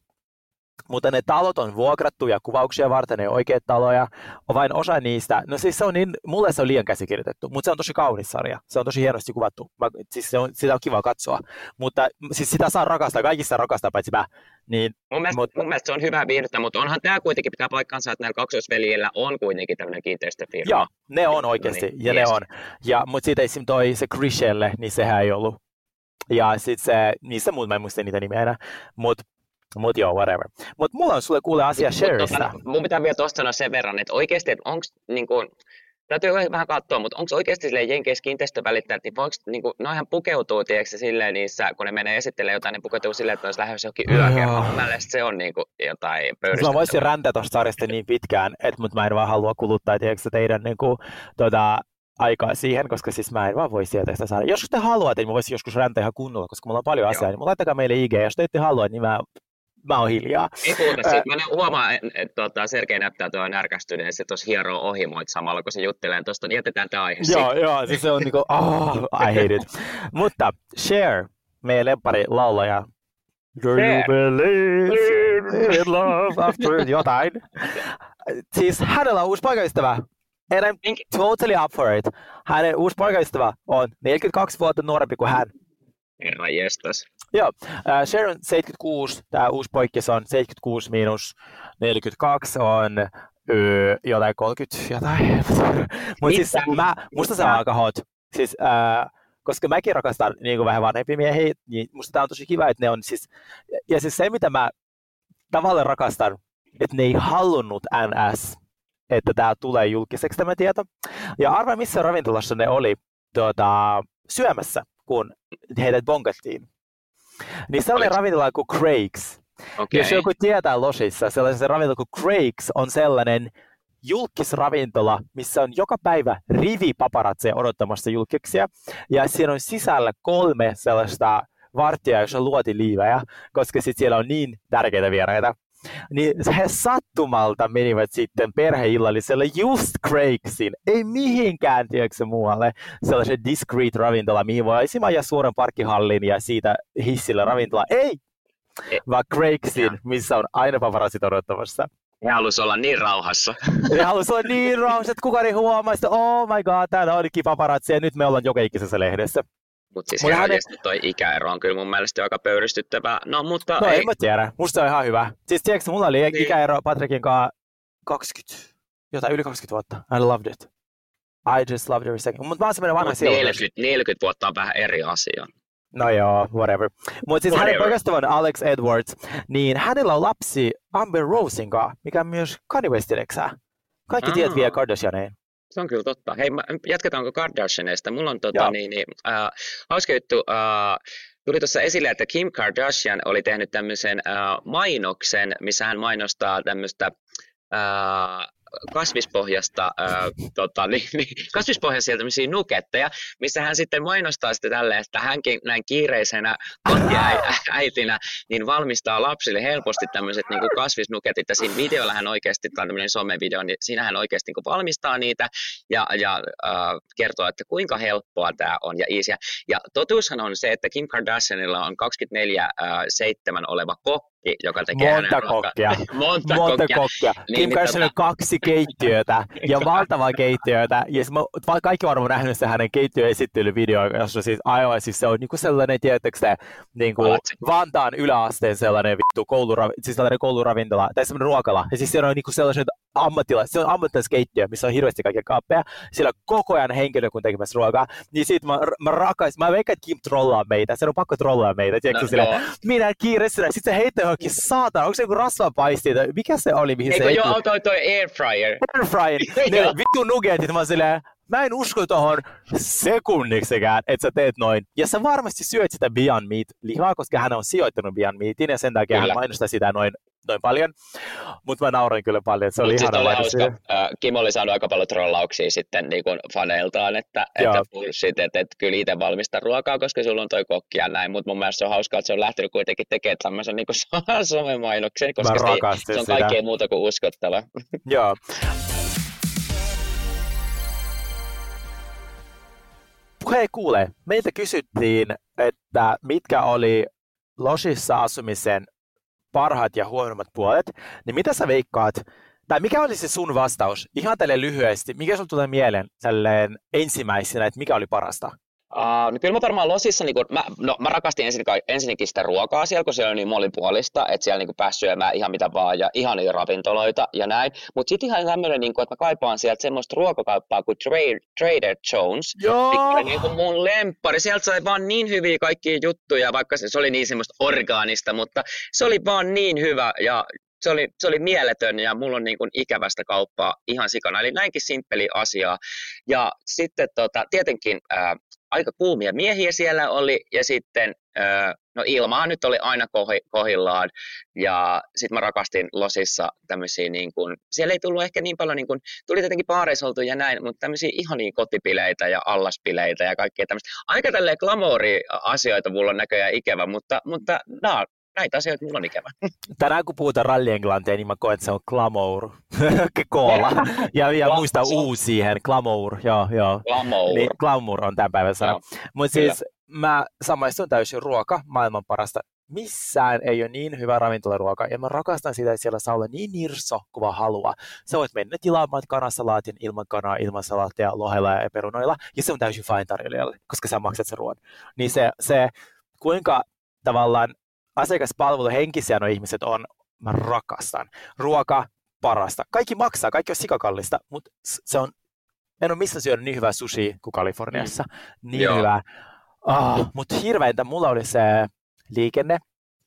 Mutta ne talot on vuokrattu ja kuvauksia varten, ne oikeat taloja, on vain osa niistä. No siis se on niin, mulle se on liian käsikirjoitettu, mutta se on tosi kaunis sarja. Se on tosi hienosti kuvattu. Mä, siis se on, sitä on kiva katsoa. Mutta siis sitä saa rakastaa, kaikista rakastaa paitsi mä. Niin, mun, mielestä, mut, mun mielestä se on hyvä viihdettä, mutta onhan tämä kuitenkin pitää paikkansa, että näillä kaksoisveljillä on kuitenkin tämmöinen kiinteistöfirma. Joo, ne on oikeasti, No niin, ja yes. ne on. Ja, mutta siitä esim. toi se Grishelle, niin sehän ei ollut. Ja sitten se, niissä muut, mä en muista niitä nimeä enää, mutta mut joo, whatever. Mutta mulla on sulle kuule asia Mut Sherista. tota, mun pitää vielä tuosta sanoa sen verran, että oikeasti, että onko niin kuin, täytyy vähän katsoa, mutta onko oikeasti silleen jenkeissä kiinteistövälittäjät, niin voiko, niin kuin, noihän pukeutuu, tiedätkö, silleen niissä, kun ne menee esittelemään jotain, niin pukeutuu silleen, että ne olisi lähdössä johonkin yökerhoon. Mun mielestä se on niin kuin, jotain Mä pöyristyttävää. voisin räntää tuosta sarjasta niin pitkään, että mut mä en vaan halua kuluttaa tiedätkö, teidän niin kuin, tota, aikaa siihen, koska siis mä en vaan voi sieltä sitä saada. Jos te haluatte, niin mä voisin joskus räntää ihan kunnolla, koska mulla on paljon Joo. asiaa, niin laittakaa meille IG. Jos te ette halua, niin mä, mä oon hiljaa. Ei puhuta siitä. Mä huomaan, että et, tota, Sergei näyttää tuo närkästyneen, se tuossa hieroo ohimoit samalla, kun se juttelee tuosta, niin jätetään tämä aihe Joo, joo, siis se on niinku, oh, I hate it. Mutta Cher, meidän lempari laulaja, Do you believe in love after [laughs] jotain? Siis hänellä on uusi poikaystävä. And I'm totally up for it. Hänen uusi poikaystävä on 42 vuotta nuorempi kuin hän. Herra jestas. Joo, äh, Cher on 76, tämä uusi poikkis on 76 miinus 42 on öö, jotain 30 jotain. [laughs] Mutta siis mä, musta se on aika hot. Siis, äh, koska mäkin rakastan niin kuin vähän vanhempia miehiä, niin musta tää on tosi kiva, että ne on siis, ja siis se mitä mä tavallaan rakastan, että ne ei halunnut NS, että tämä tulee julkiseksi tämä tieto. Ja arvaa missä ravintolassa ne oli tuota, syömässä, kun heidät bonkattiin. Niin sellainen Oliko- ravintola kuin Craig's. Okei. Jos joku tietää Losissa, sellaisen ravintola kuin Craig's on sellainen julkisravintola, missä on joka päivä rivi paparatseja odottamassa julkiksia. Ja siinä on sisällä kolme sellaista varttia, jossa on luotiliivejä, koska sit siellä on niin tärkeitä vieraita. Niin he sattumalta menivät sitten perheillalliselle just Craigsin, ei mihinkään, tiedätkö muualle, sellaisen discreet ravintola, mihin voi esimerkiksi ajaa suoran parkkihallin ja siitä hissillä ravintola. Ei, vaan Craigsin, missä on aina paparazit odottamassa. He halusi olla niin rauhassa. Ne halusi olla niin rauhassa, että kukaan ei huomaa, että oh my god, täällä onkin paparazzi ja nyt me ollaan joka ikisessä lehdessä. Mutta siis Mulla ihan hänen- oikeasti toi ikäero on kyllä mun mielestä aika pöyristyttävää. No mutta No ei, en mä tiedä, musta se on ihan hyvä. Siis tiedätkö, mulla oli Niin. ikäero Patrikin kanssa 20, jotain yli 20 vuotta. I loved it. I just loved every second. Mutta mä oon semmoinen vanha sielu. 40, 40 vuotta on vähän eri asia. No joo, whatever. Mutta siis hänen Whatever. poikastavan Alex Edwards, niin hänellä on lapsi Amber Rosen kanssa, mikä on myös Kanye Westin eksä. Kaikki tiedät vielä Kardashianeen. Se on kyllä totta. Hei, jatketaanko Kardashianeista? Mulla on tota, niin, niin, äh, hauska juttu. Äh, tuli tuossa esille, että Kim Kardashian oli tehnyt tämmöisen äh, mainoksen, missä hän mainostaa tämmöistä äh, kasvispohjasta, äh, tota, niin, niin, kasvispohjaisia tämmöisiä nuketteja, missä hän sitten mainostaa sitten tälle, että hänkin näin kiireisenä kotiäitinä niin valmistaa lapsille helposti tämmöiset niin kuin kasvisnuketit, ja siinä videolla hän oikeasti, on tämmöinen somevideo, niin siinä hän oikeasti niin kuin valmistaa niitä ja, ja äh, kertoo, että kuinka helppoa tämä on ja easyä. Ja totuushan on se, että Kim Kardashianilla on 24-7 oleva kokki, joka tekee Monta hänen kokkia. [laughs] Monta, Monta kokkia. kokkia. Niin, Kim niin Kardashian on tota- kaksi keittiötä ja [laughs] valtavaa keittiötä. Ja mä, kaikki varmaan nähnyt se hänen keittiöesittelyvideo, jossa siis aivan siis se on niinku sellainen, tiedättekö te, niinku. Vantaan yläasteen sellainen vittu koulura, siis sellainen kouluravintola, tai sellainen ruokala. Ja siis siellä on niinku sellaiset ammattilaiset, se on ammattilaiskeittiö, missä on hirveästi kaikkia kaappeja. Siellä on koko ajan henkilökunta tekemässä ruokaa. Niin sit mä, mä rakais, mä veikkaan, että Kim trollaa meitä. Se on pakko trollaa meitä, tiedätkö No, joo. minä kiireisenä. Sitten se heittää johonkin saatana. Onko se joku rasvapaisti? Mikä se oli, mihin se Eikö joo, toi, toi air fryer. Air fryer. [laughs] Ne vittu nugetit. Mä silleen, mä en usko tohon sekunniksikään, että sä teet noin. Ja sä varmasti syöt sitä Beyond Meat-lihaa, koska hän on sijoittanut Beyond Meatin ja sen takia Kyllä. hän mainostaa sitä noin, noin paljon. Mutta mä nauroin kyllä paljon, se oli Mut oli mainos. hauska. Kim oli saanut aika paljon trollauksia sitten niin kuin faneiltaan, että, Joo. että bullshit, että, että kyllä itse valmista ruokaa, koska sulla on toi kokki ja näin, mutta mun mielestä se on hauskaa, että se on lähtenyt kuitenkin tekemään tämmöisen niin kuin [laughs] somemainoksen, koska se, se on sitä. kaikkea muuta kuin uskottava. [laughs] Joo. Hei kuule, meiltä kysyttiin, että mitkä oli Losissa asumisen parhaat ja huonommat puolet, niin mitä sä veikkaat, tai mikä oli se sun vastaus, ihan tälle lyhyesti, mikä sulla tulee mieleen tälleen ensimmäisenä, että mikä oli parasta? Uh, no kyllä mä varmaan Losissa, niin kun, mä, no, mä rakastin ensin, ensinnäkin sitä ruokaa siellä, kun se oli niin monipuolista, että siellä niin pääsi syömään ihan mitä vaan ja ihania ravintoloita ja näin. Mutta sitten ihan tämmöinen, niin että mä kaipaan sieltä semmoista ruokakauppaa kuin Trader, Trader Jones, Joo. oli niin kuin mun lemppari. Sieltä sai vaan niin hyviä kaikkia juttuja, vaikka se, se oli niin semmoista orgaanista, mutta se oli vaan niin hyvä ja se oli, se oli mieletön ja mulla on niin kuin ikävästä kauppaa ihan sikana. Eli näinkin simppeli asia. Ja sitten tota, tietenkin ää, aika kuumia miehiä siellä oli ja sitten no ilmaa nyt oli aina kohillaan ja sitten mä rakastin Losissa tämmöisiä niin kuin, siellä ei tullut ehkä niin paljon niin kuin, tuli tietenkin paareisoltu ja näin, mutta tämmöisiä ihania kotipileitä ja allaspileitä ja kaikkea tämmöistä. Aika tälleen glamouri-asioita mulla on näköjään ikävä, mutta, mutta nämä näitä asioita mulla on ikävä. [laughs] Tänään kun puhutaan rallienglantia, niin mä koen, että se on glamour. [laughs] Koola. [laughs] ja, ja muista uusi siihen, glamour. Joo, joo. Glamour. Niin, glamour on tämän päivän sana. Mutta siis mä samaistun täysin ruoka, maailman parasta. Missään ei ole niin hyvä ravintolaruoka, ja mä rakastan sitä, että siellä saa olla niin nirso kuin vaan haluaa. Sä voit mennä tilaamaan kanasalaatin ilman kanaa, ilman salaattia, lohella ja perunoilla, ja se on täysin fine tarjoilijalle, koska sä maksat sen ruoan. Niin se, se kuinka tavallaan asiakaspalveluhenkisiä nuo ihmiset on, mä rakastan. Ruoka, parasta. Kaikki maksaa, kaikki on sikakallista, mutta se on, en ole missään syönyt niin hyvää sushi kuin Kaliforniassa. Niin Joo. hyvää. Oh, mutta hirveintä mulla oli se liikenne,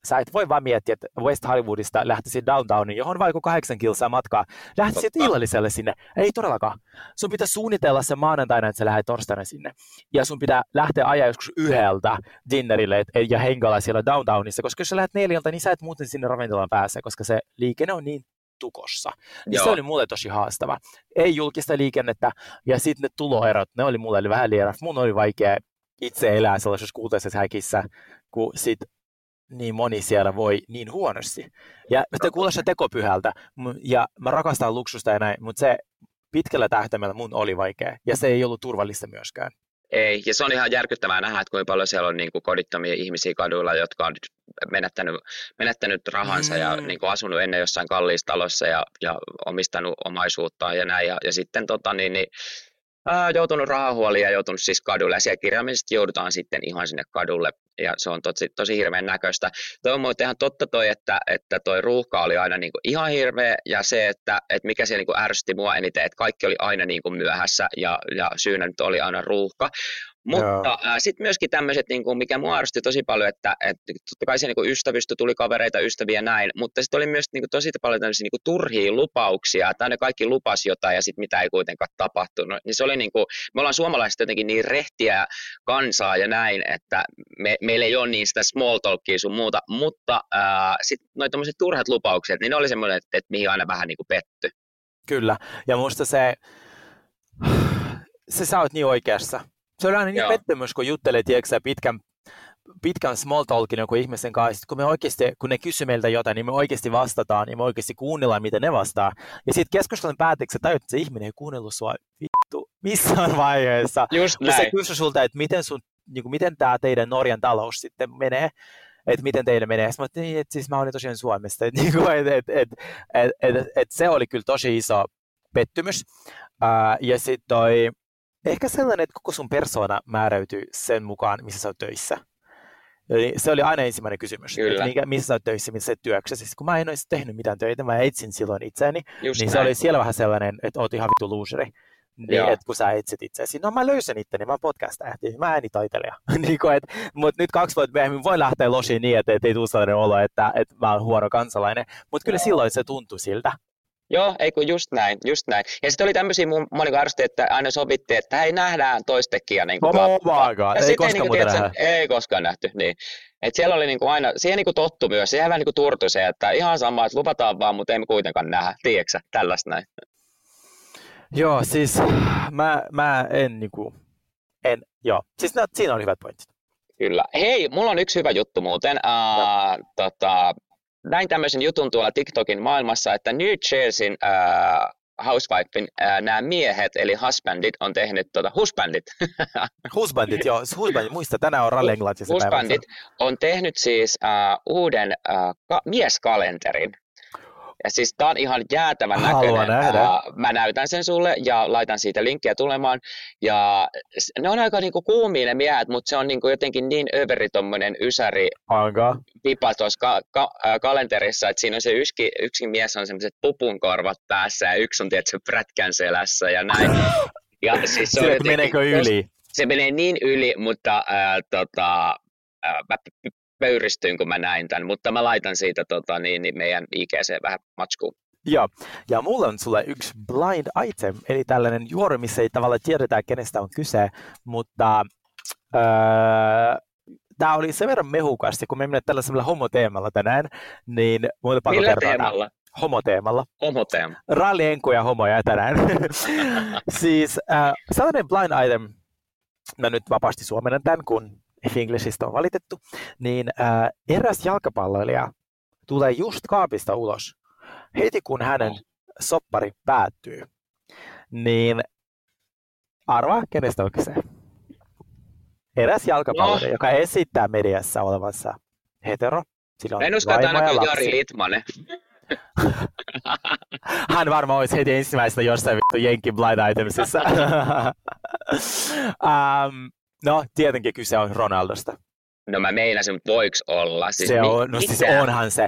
sä et voi vaan miettiä, että West Hollywoodista lähtisit downtowniin, johon vaikka kahdeksan kilsaa matkaa, lähtisit Totta. illalliselle sinne. Ei todellakaan. Sun pitää suunnitella se maanantaina, että sä lähdet torstaina sinne. Ja sun pitää lähteä ajaa joskus yhdeltä dinnerille ja hengalla siellä downtownissa, koska jos sä lähdet neljältä, niin sä et muuten sinne ravintolaan pääse, koska se liikenne on niin tukossa. Niin se oli mulle tosi haastava. Ei julkista liikennettä ja sitten ne tuloerot, ne oli mulle vähän liian. Mun oli vaikea itse elää sellaisessa kultaisessa häkissä, kun sit niin moni siellä voi niin huonosti. Ja se kuulostaa tekopyhältä, ja mä rakastan luksusta ja näin, mutta se pitkällä tähtäimellä mun oli vaikea, ja se ei ollut turvallista myöskään. Ei, ja se on ihan järkyttävää nähdä, että kuinka paljon siellä on niin kuin kodittomia ihmisiä kaduilla, jotka on menettänyt, menettänyt rahansa mm. ja niin kuin asunut ennen jossain kalliissa talossa ja, ja omistanut omaisuuttaan ja näin. Ja, ja sitten tota, niin, niin, ää, joutunut rahahuoliin ja joutunut siis kadulle. Ja siellä kirjaimellisesti joudutaan sitten ihan sinne kadulle ja se on tosi, tosi hirveän näköistä. Tuo on muuten ihan totta toi, että, että toi ruuhka oli aina niin kuin ihan hirveä ja se, että, että mikä siellä niin kuin ärsytti mua eniten, että kaikki oli aina niin kuin myöhässä ja, ja syynä nyt oli aina ruuhka. Mutta sitten myöskin tämmöiset, niin kuin, mikä mua arvosti tosi paljon, että, että totta kai se niin ystävystä tuli kavereita, ystäviä näin, mutta sitten oli myös niin kuin, tosi paljon tämmöisiä niin kuin, turhia lupauksia, että ne kaikki lupas jotain ja sitten mitä ei kuitenkaan tapahtunut. Niin se oli niin kuin, me ollaan suomalaiset jotenkin niin rehtiä kansaa ja näin, että me, meillä ei ole niin sitä small talkia sun muuta, mutta sitten noin tämmöiset turhat lupaukset, niin ne oli semmoinen, että, että mihin aina vähän niin kuin petty. Kyllä, ja musta se, se sä oot niin oikeassa se on aina niin pettymys, kun juttelee tiedätkö, pitkän, pitkän small talkin joku ihmisen kanssa, kun, me oikeasti, kun ne kysyy meiltä jotain, niin me oikeasti vastataan, niin me oikeasti kuunnellaan, miten ne vastaa. Ja sitten keskustelun päätteeksi tajut, että se ihminen ei kuunnellut sua vittu missään [laughs] vaiheessa. Just näin. se kysyy sulta, että miten, sun, niin kuin, miten tämä teidän Norjan talous sitten menee että miten teille menee. Sitten mä niin, että siis mä olin tosiaan Suomesta. [laughs] Että, niin kuin, et, et, et, et, et, et, se oli kyllä tosi iso pettymys. Uh, ja sitten toi, Ehkä sellainen, että koko sun persona määräytyy sen mukaan, missä sä oot töissä. Eli se oli aina ensimmäinen kysymys, Kyllä. että mikä, missä sä oot töissä, missä sä työksä. Siis kun mä en olisi tehnyt mitään töitä, mä etsin silloin itseäni, Just niin näin. se oli siellä vähän sellainen, että oot ihan vittu looseri. Niin, että kun sä etsit itseäsi. No mä löysin itteni, mä podcast-tähti, mä äänitaiteilija. [laughs] niin mutta nyt kaksi vuotta myöhemmin voi lähteä losiin niin, että ei tule sellainen olo, että, että mä oon huono kansalainen. Mutta kyllä silloin se tuntui siltä. Joo, ei kun just näin, just näin. Ja sitten oli tämmöisiä mun niin arvosti, että aina sovittiin, että hei nähdään toistekia. Niin kuin, oh my ei koskaan niin tiedät, Ei koskaan nähty, niin. Et siellä oli niin kuin aina, siihen niin kuin tottu myös, siihen vähän niin kuin turtui se, että ihan sama, että luvataan vaan, mutta ei me kuitenkaan nähdä, tiedätkö tällaista näin. Joo, siis mä, mä en niin kuin, en, joo, siis no, siinä on hyvät pointit. Kyllä. Hei, mulla on yksi hyvä juttu muuten. Uh, tota, näin tämmöisen jutun tuolla TikTokin maailmassa, että New Jerseyn äh, Housewifen ää, nämä miehet, eli husbandit, on tehnyt, tota, husbandit, [laughs] Husbandit, joo. Husbandit, muista, tänään on Rally husbandit on tehnyt siis ää, uuden ää, ka- mieskalenterin. Ja siis tää on ihan jäätävän Haluan näköinen. nähdä. Ää, mä näytän sen sulle ja laitan siitä linkkiä tulemaan. Ja ne on aika niinku kuumia ne miehet, mutta se on niinku jotenkin niin överi tommonen ysäri Aika. pipa tuossa ka- ka- ää, kalenterissa, että siinä on se yksi, yksi mies on semmoiset pupunkorvat päässä ja yksi on tietysti prätkän selässä ja näin. Ja [gasps] siis se, on jotenkin meneekö yli? Se menee niin yli, mutta ää, tota, ää, mä pöyristyin, kun mä näin tämän, mutta mä laitan siitä tota, niin, niin meidän IGC vähän matskuun. Joo, ja mulla on sulle yksi blind item, eli tällainen juori, missä ei tavallaan tiedetä, kenestä on kyse, mutta öö, tämä oli sen verran mehukas, ja kun me menemme tällaisella homoteemalla tänään, niin mulle pakko Millä kertoa teemalla? Homoteemalla. Homoteema. Rallienkuja ja homoja tänään. [laughs] siis äh, sellainen blind item, mä nyt vapaasti suomennan tämän, kun Englishistä on valitettu, niin äh, eräs jalkapalloilija tulee just kaapista ulos heti kun hänen soppari päättyy. Niin arvaa, kenestä on kyse? Eräs jalkapalloilija, No. joka esittää mediassa olevansa hetero. Sillä on En usko, että ja ainakaan. Jari Litmanen. [laughs] Hän varmaan olisi heti ensimmäisenä jossain vittu Jenki Blind Itemsissa. um, [laughs] no, tietenkin kyse on Ronaldosta. No mä meinasin, mutta voiko olla? Siis se on, no siis onhan se.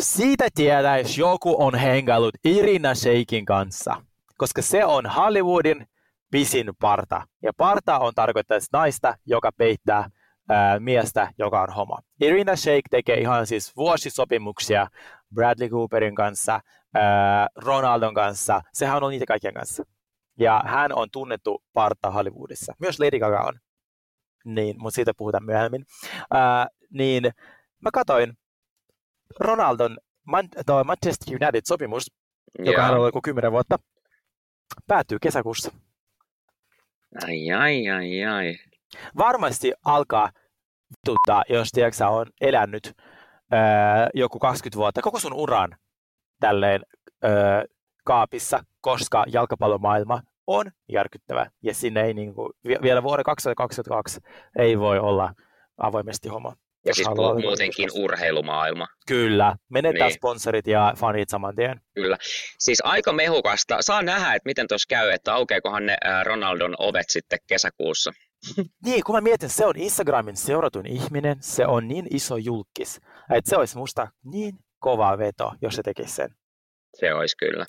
Siitä tietää, jos joku on hengailut Irina Sheikin kanssa, koska se on Hollywoodin pisin parta. Ja parta on tarkoittaa naista, joka peittää ää, miestä, joka on homo. Irina Shayk tekee ihan siis vuosisopimuksia Bradley Cooperin kanssa, ää, Ronaldon kanssa. Sehän on niitä kaikkien kanssa. Ja hän on tunnettu parta Hollywoodissa. Myös Lady Gaga on. Niin, mutta siitä puhutaan myöhemmin. Ää, niin mä katoin Ronaldon Man- toi Manchester United-sopimus, joka on ollut joku 10 vuotta, päättyy kesäkuussa. Ai, ai, ai, ai. Varmasti alkaa vituttaa, jos tiedätkö, on elänyt ää, joku 20 vuotta, koko sun uran tälleen ää, kaapissa, koska jalkapallomaailma on järkyttävä. Ja sinne ei niinku, vi- vielä vuoden 2022 ei voi olla avoimesti homo. Ja siis haluaa muutenkin urheilumaailma. Kyllä, menetään Niin. sponsorit ja fanit saman tien. Kyllä. Siis aika mehukasta. Saa nähdä, että miten tuossa käy, että aukeakohan ne Ronaldon ovet sitten kesäkuussa. [laughs] Niin, kun mä mietin, se on Instagramin seuratun ihminen, se on niin iso julkis, että se olisi musta niin kova veto, jos se tekisi sen. Se olisi kyllä.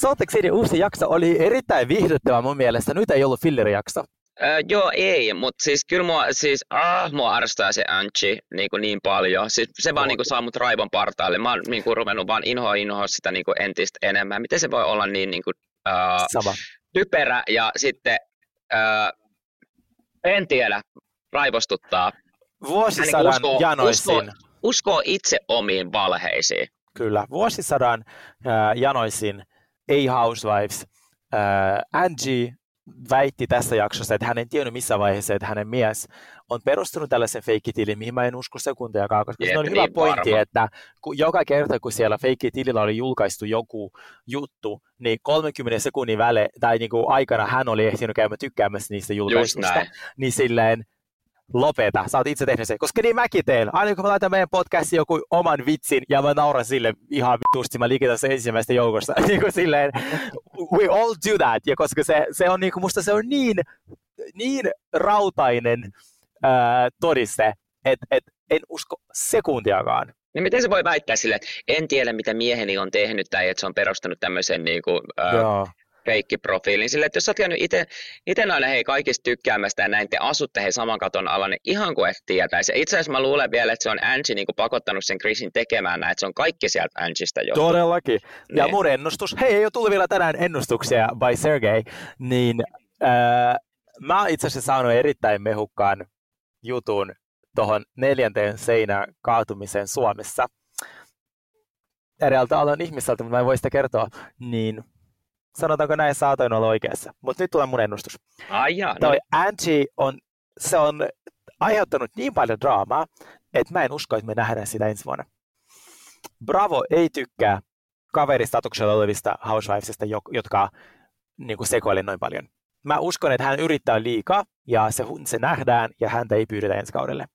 Salt uusi jakso oli erittäin viihdyttävä mun mielestä. Nyt ei ollut fillerijakso. Öö, joo, ei, mutta siis kyllä mua, siis, ah, mua arvostaa se Anchi niin, kuin niin paljon. Siis, se vaan niin kuin, saa mut raivon partaalle. Mä oon niin kuin, ruvennut vaan inhoa inhoa sitä niin kuin, entistä enemmän. Miten se voi olla niin, niin kuin, uh, Sama. typerä ja sitten, uh, en tiedä, raivostuttaa. Niin Vuosisadan uskoo, janoisin, uskoo, uskoo itse omiin valheisiin. kyllä, vuosisadan äh, janoisin ei Housewives. Äh, Angie väitti tässä jaksossa, että hän ei tiennyt missä vaiheessa, että hänen mies on perustunut tällaisen feikkitilin, mihin mä en usko sekuntiakaan, koska Jep, se on hyvä niin pointti, varma. että kun joka kerta, kun siellä feikkitilillä oli julkaistu joku juttu, niin 30 sekunnin väle, tai niin kuin aikana hän oli ehtinyt käymään tykkäämässä niistä julkaisusta, näin. niin silleen lopeta, sä oot itse tehnyt sen, koska niin mäkin teen. Aina kun mä laitan meidän podcastiin joku oman vitsin ja mä nauran sille ihan vitusti, mä liikitän sen ensimmäistä joukosta. [laughs] niin kuin silleen, we all do that. Ja koska se, se on niin kuin, musta se on niin, niin rautainen ää, todiste, että et, en usko sekuntiakaan. Niin miten se voi väittää sille, että en tiedä mitä mieheni on tehnyt tai että se on perustanut tämmöisen niin kuin, ää. Feikkiprofiilin. Sille, että jos sä oot käynyt itse, ite aina hei kaikista tykkäämästä ja näin te asutte hei saman katon alla, niin ihan kuin et tietäisi. Itse asiassa mä luulen vielä, että se on Angie niin pakottanut sen Chrisin tekemään näin, että se on kaikki sieltä Angista jo. Todellakin. Ja Niin. mun ennustus, hei ei ole tullut vielä tänään ennustuksia by Sergey, niin ää, mä oon itse asiassa saanut erittäin mehukkaan jutun tuohon neljänteen seinään kaatumiseen Suomessa. Eräältä alan ihmiseltä, mutta mä en voi sitä kertoa, niin sanotaanko näin, saatoin olla oikeassa. Mutta nyt tulee mun ennustus. Ai jaa, no, Toi Angie on, se on aiheuttanut niin paljon draamaa, että mä en usko, että me nähdään sitä ensi vuonna. Bravo ei tykkää kaveristatuksella olevista housewivesista, jotka niin kuin sekoilee noin paljon. Mä uskon, että hän yrittää liikaa ja se, se nähdään ja häntä ei pyydetä ensi kaudelle.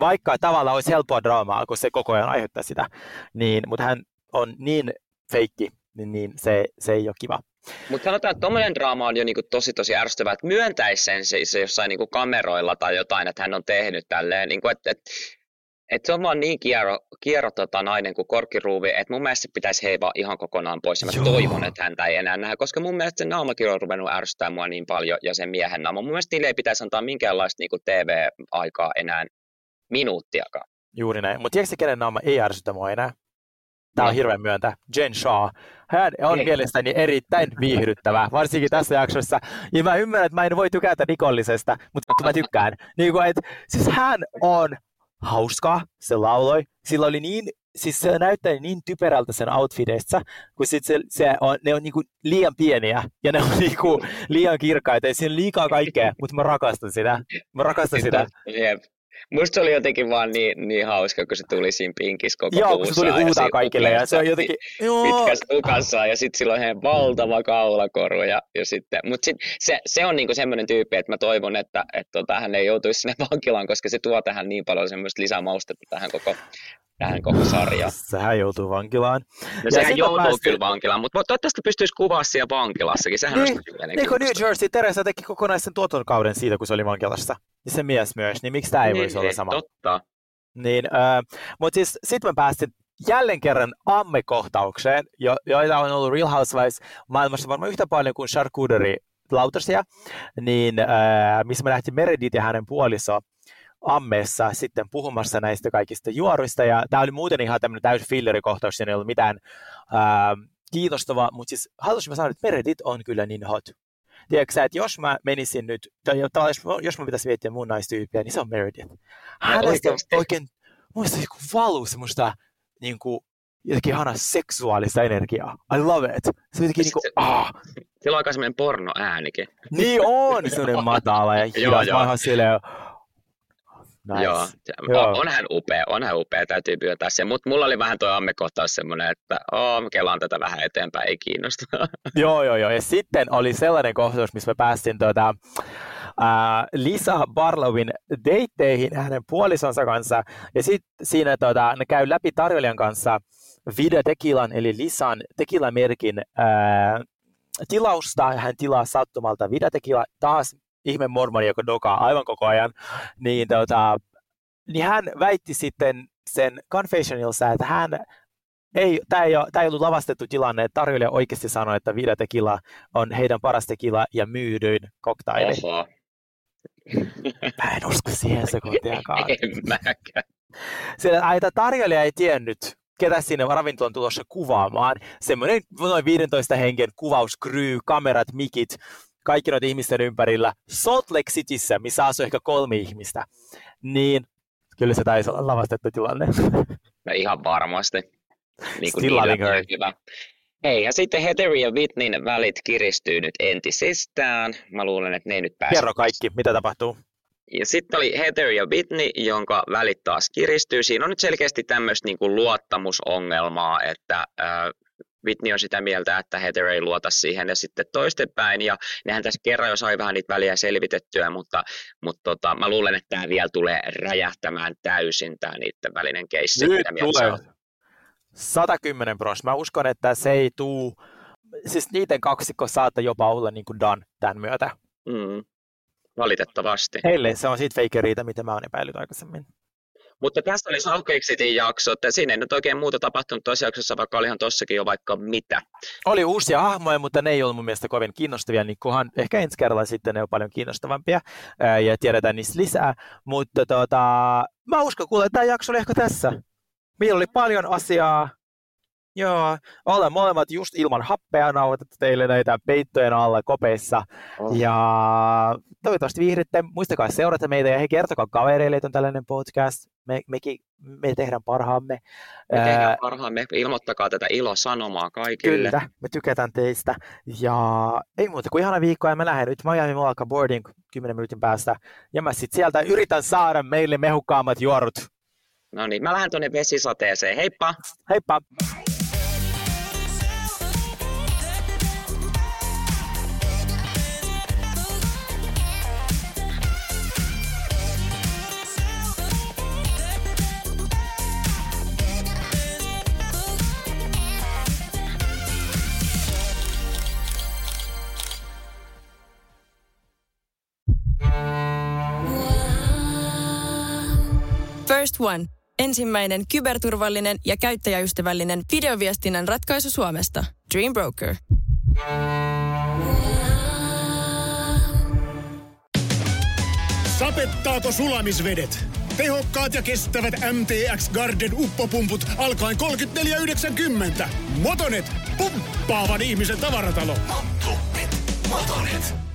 Vaikka tavallaan olisi helppoa draamaa, kun se koko ajan aiheuttaa sitä, niin, mutta hän on niin feikki, niin, niin se, se ei ole kiva. Mutta sanotaan, että tuommoinen draama on jo niinku tosi tosi ärsyttävää, että myöntäisi sen siis jossain niinku kameroilla tai jotain, että hän on tehnyt tälleen, niinku, että et, et se on vaan niin kierro, kierro tota, nainen kuin korkkiruuvi, että mun mielestä se pitäisi heivaa ihan kokonaan pois. Ja mä Joo. toivon, että häntä ei enää nähdä, koska mun mielestä se naamakin on ruvennut ärsyttää mua niin paljon ja sen miehen naama. Mun mielestä niille ei pitäisi antaa minkäänlaista niinku TV-aikaa enää minuuttiakaan. Juuri näin. Mutta tiedätkö, kenen naama ei ärsytä mua enää? Tämä on hirveän myöntä. Jen Shaw. Hän on ei. mielestäni erittäin viihdyttävä, varsinkin tässä jaksossa. Ja mä ymmärrän, että mä en voi tykätä rikollisesta, mutta mä tykkään. Niin kuin, että, siis hän on hauska, se lauloi. Sillä oli niin, siis se näyttää niin typerältä sen outfitissa, kun sit se, se on, ne on niinku liian pieniä ja ne on [laughs] niinku liian kirkkaita ja siinä on liikaa kaikkea, mutta mä rakastan sitä. Mä rakastan sitä. Jep. Musta se oli jotenkin vaan niin, niin hauska, kun se tuli siinä pinkissä koko Joo, kun se tuli huutaa kaikille ja se on jotenkin... Pitkässä tukassa ja sitten sillä on valtava kaulakoru ja, ja sitten... Mutta sit, se, se on niinku semmoinen tyyppi, että mä toivon, että et tota, hän ei joutuisi sinne vankilaan, koska se tuo tähän niin paljon semmoista lisämaustetta tähän koko tähän koko sarjaan. [laughs] Sehän joutuu vankilaan. No ja sehän joutuu päästy... kyllä vankilaan, mutta toivottavasti pystyisi kuvaa siellä vankilassakin. Sehän niin, olisi niin kuin New Jersey, Teresa teki kokonaisen tuotantokauden siitä, kun se oli vankilassa. Ja se mies myös, niin miksi tämä ei niin, voisi olla niin, sama? Totta. Niin, äh, mutta siis sitten mä päästin jälleen kerran amme-kohtaukseen, jo, joita on ollut Real Housewives maailmassa varmaan yhtä paljon kuin charcuterie lautasia, niin äh, missä me nähtiin Meredith ja hänen puoliso ammeessa sitten puhumassa näistä kaikista juoruista, ja tämä oli muuten ihan tämmöinen täysin fillerikohtaus, siinä ei ollut mitään ää, kiinnostavaa, mutta siis haluaisin mä sanoa, että Meredith on kyllä niin hot. Tiedätkö että jos mä menisin nyt, tai jos, jos mä pitäisi miettiä mun naistyyppiä, niin se on Meredith. Hänestä oikein, muista joku valuu semmoista niin kuin, jotenkin ihana seksuaalista energiaa. I love it. Se on jotenkin niin kuin, ah. Sillä on aika semmoinen pornoäänikin. Niin on, semmoinen [laughs] matala ja hidas. Mä oon silleen, Nice. Joo, Joo. on hän upea, on hän upea, täytyy myöntää se, mutta mulla oli vähän tuo ammekohtaus semmoinen, että oh, kelaan tätä vähän eteenpäin, ei kiinnosta. [laughs] joo, joo, joo, ja sitten oli sellainen kohtaus, missä me päästiin tuota, äh, Lisa Barlowin deitteihin hänen puolisonsa kanssa, ja sitten siinä tuota, ne käy läpi tarjoilijan kanssa Vida Tekilan, eli Lisan tekilamerkin äh, tilausta, hän tilaa sattumalta Vida Tekila, taas ihme mormoni, joka dokaa aivan koko ajan, niin, tota, niin hän väitti sitten sen confessionilsa, että hän ei, tämä ei, ole, tämä ei ollut lavastettu tilanne, että tarjoilija oikeasti sanoi, että Vida Tequila on heidän paras tequila ja myydyin koktaili. Oho. Mä en usko siihen sekuntiakaan. [laughs] en mäkään. Sillä että tarjoilija ei tiennyt, ketä sinne ravintolan tulossa kuvaamaan. Semmoinen noin 15 hengen kuvauskryy, kamerat, mikit, kaikki noita ihmisten ympärillä Salt Lake Cityssä, missä asuu ehkä kolme ihmistä, niin kyllä se taisi olla lavastettu tilanne. No ihan varmasti. Niin kuin Still hyvä. Hei, ja sitten Heather ja Whitneyn välit kiristyy nyt entisestään. Mä luulen, että ne ei nyt pääse. Kerro kaikki, mitä tapahtuu. Ja sitten oli Heather ja Whitney, jonka välit taas kiristyy. Siinä on nyt selkeästi tämmöistä niin kuin luottamusongelmaa, että äh, Whitney on sitä mieltä, että Heather ei luota siihen ja sitten toistepäin. Ja nehän tässä kerran jo sai vähän niitä väliä selvitettyä, mutta, mutta tota, mä luulen, että tämä vielä tulee räjähtämään täysin tämä niiden välinen keissi. Nyt tulee 110 pros. Mä uskon, että se ei tuu, siis niiden kaksikko saattaa jopa olla niin kuin done tämän myötä. Mm. Valitettavasti. Heille se on siitä fake riitä, mitä mä oon epäillyt aikaisemmin. Mutta tässä oli Salt City'n jakso, että siinä ei nyt oikein muuta tapahtunut tuossa jaksossa, vaikka olihan tossakin jo vaikka mitä. Oli uusia hahmoja, mutta ne ei ollut mun mielestä kovin kiinnostavia, niin kunhan ehkä ensi kerralla sitten ne on paljon kiinnostavampia ja tiedetään niistä lisää. Mutta tota, mä uskon että tämä jakso oli ehkä tässä. Meillä oli paljon asiaa, Joo, ollaan molemmat just ilman happea nauhoitettu teille näitä peittojen alla kopeissa. Oh. Ja toivottavasti viihdytte. Muistakaa seurata meitä ja he kertokaa kavereille, että on tällainen podcast. Me, mekin, me tehdään parhaamme. Me tehdään parhaamme. Ilmoittakaa tätä ilosanomaa kaikille. Kyllä, me tykätään teistä. Ja ei muuta kuin ihana viikko ja mä lähden nyt Miami alkaa boarding 10 minuutin päästä. Ja mä sitten sieltä yritän saada meille mehukkaammat juorut No niin, mä lähden tuonne vesisateeseen. Heippa! Heippa! First One. Ensimmäinen kyberturvallinen ja käyttäjäystävällinen videoviestinnän ratkaisu Suomesta. Dream Broker. Sapettaako sulamisvedet? Tehokkaat ja kestävät MTX Garden uppopumput alkaen 34,90. Motonet, pumppaavan ihmisen tavaratalo. Motonet.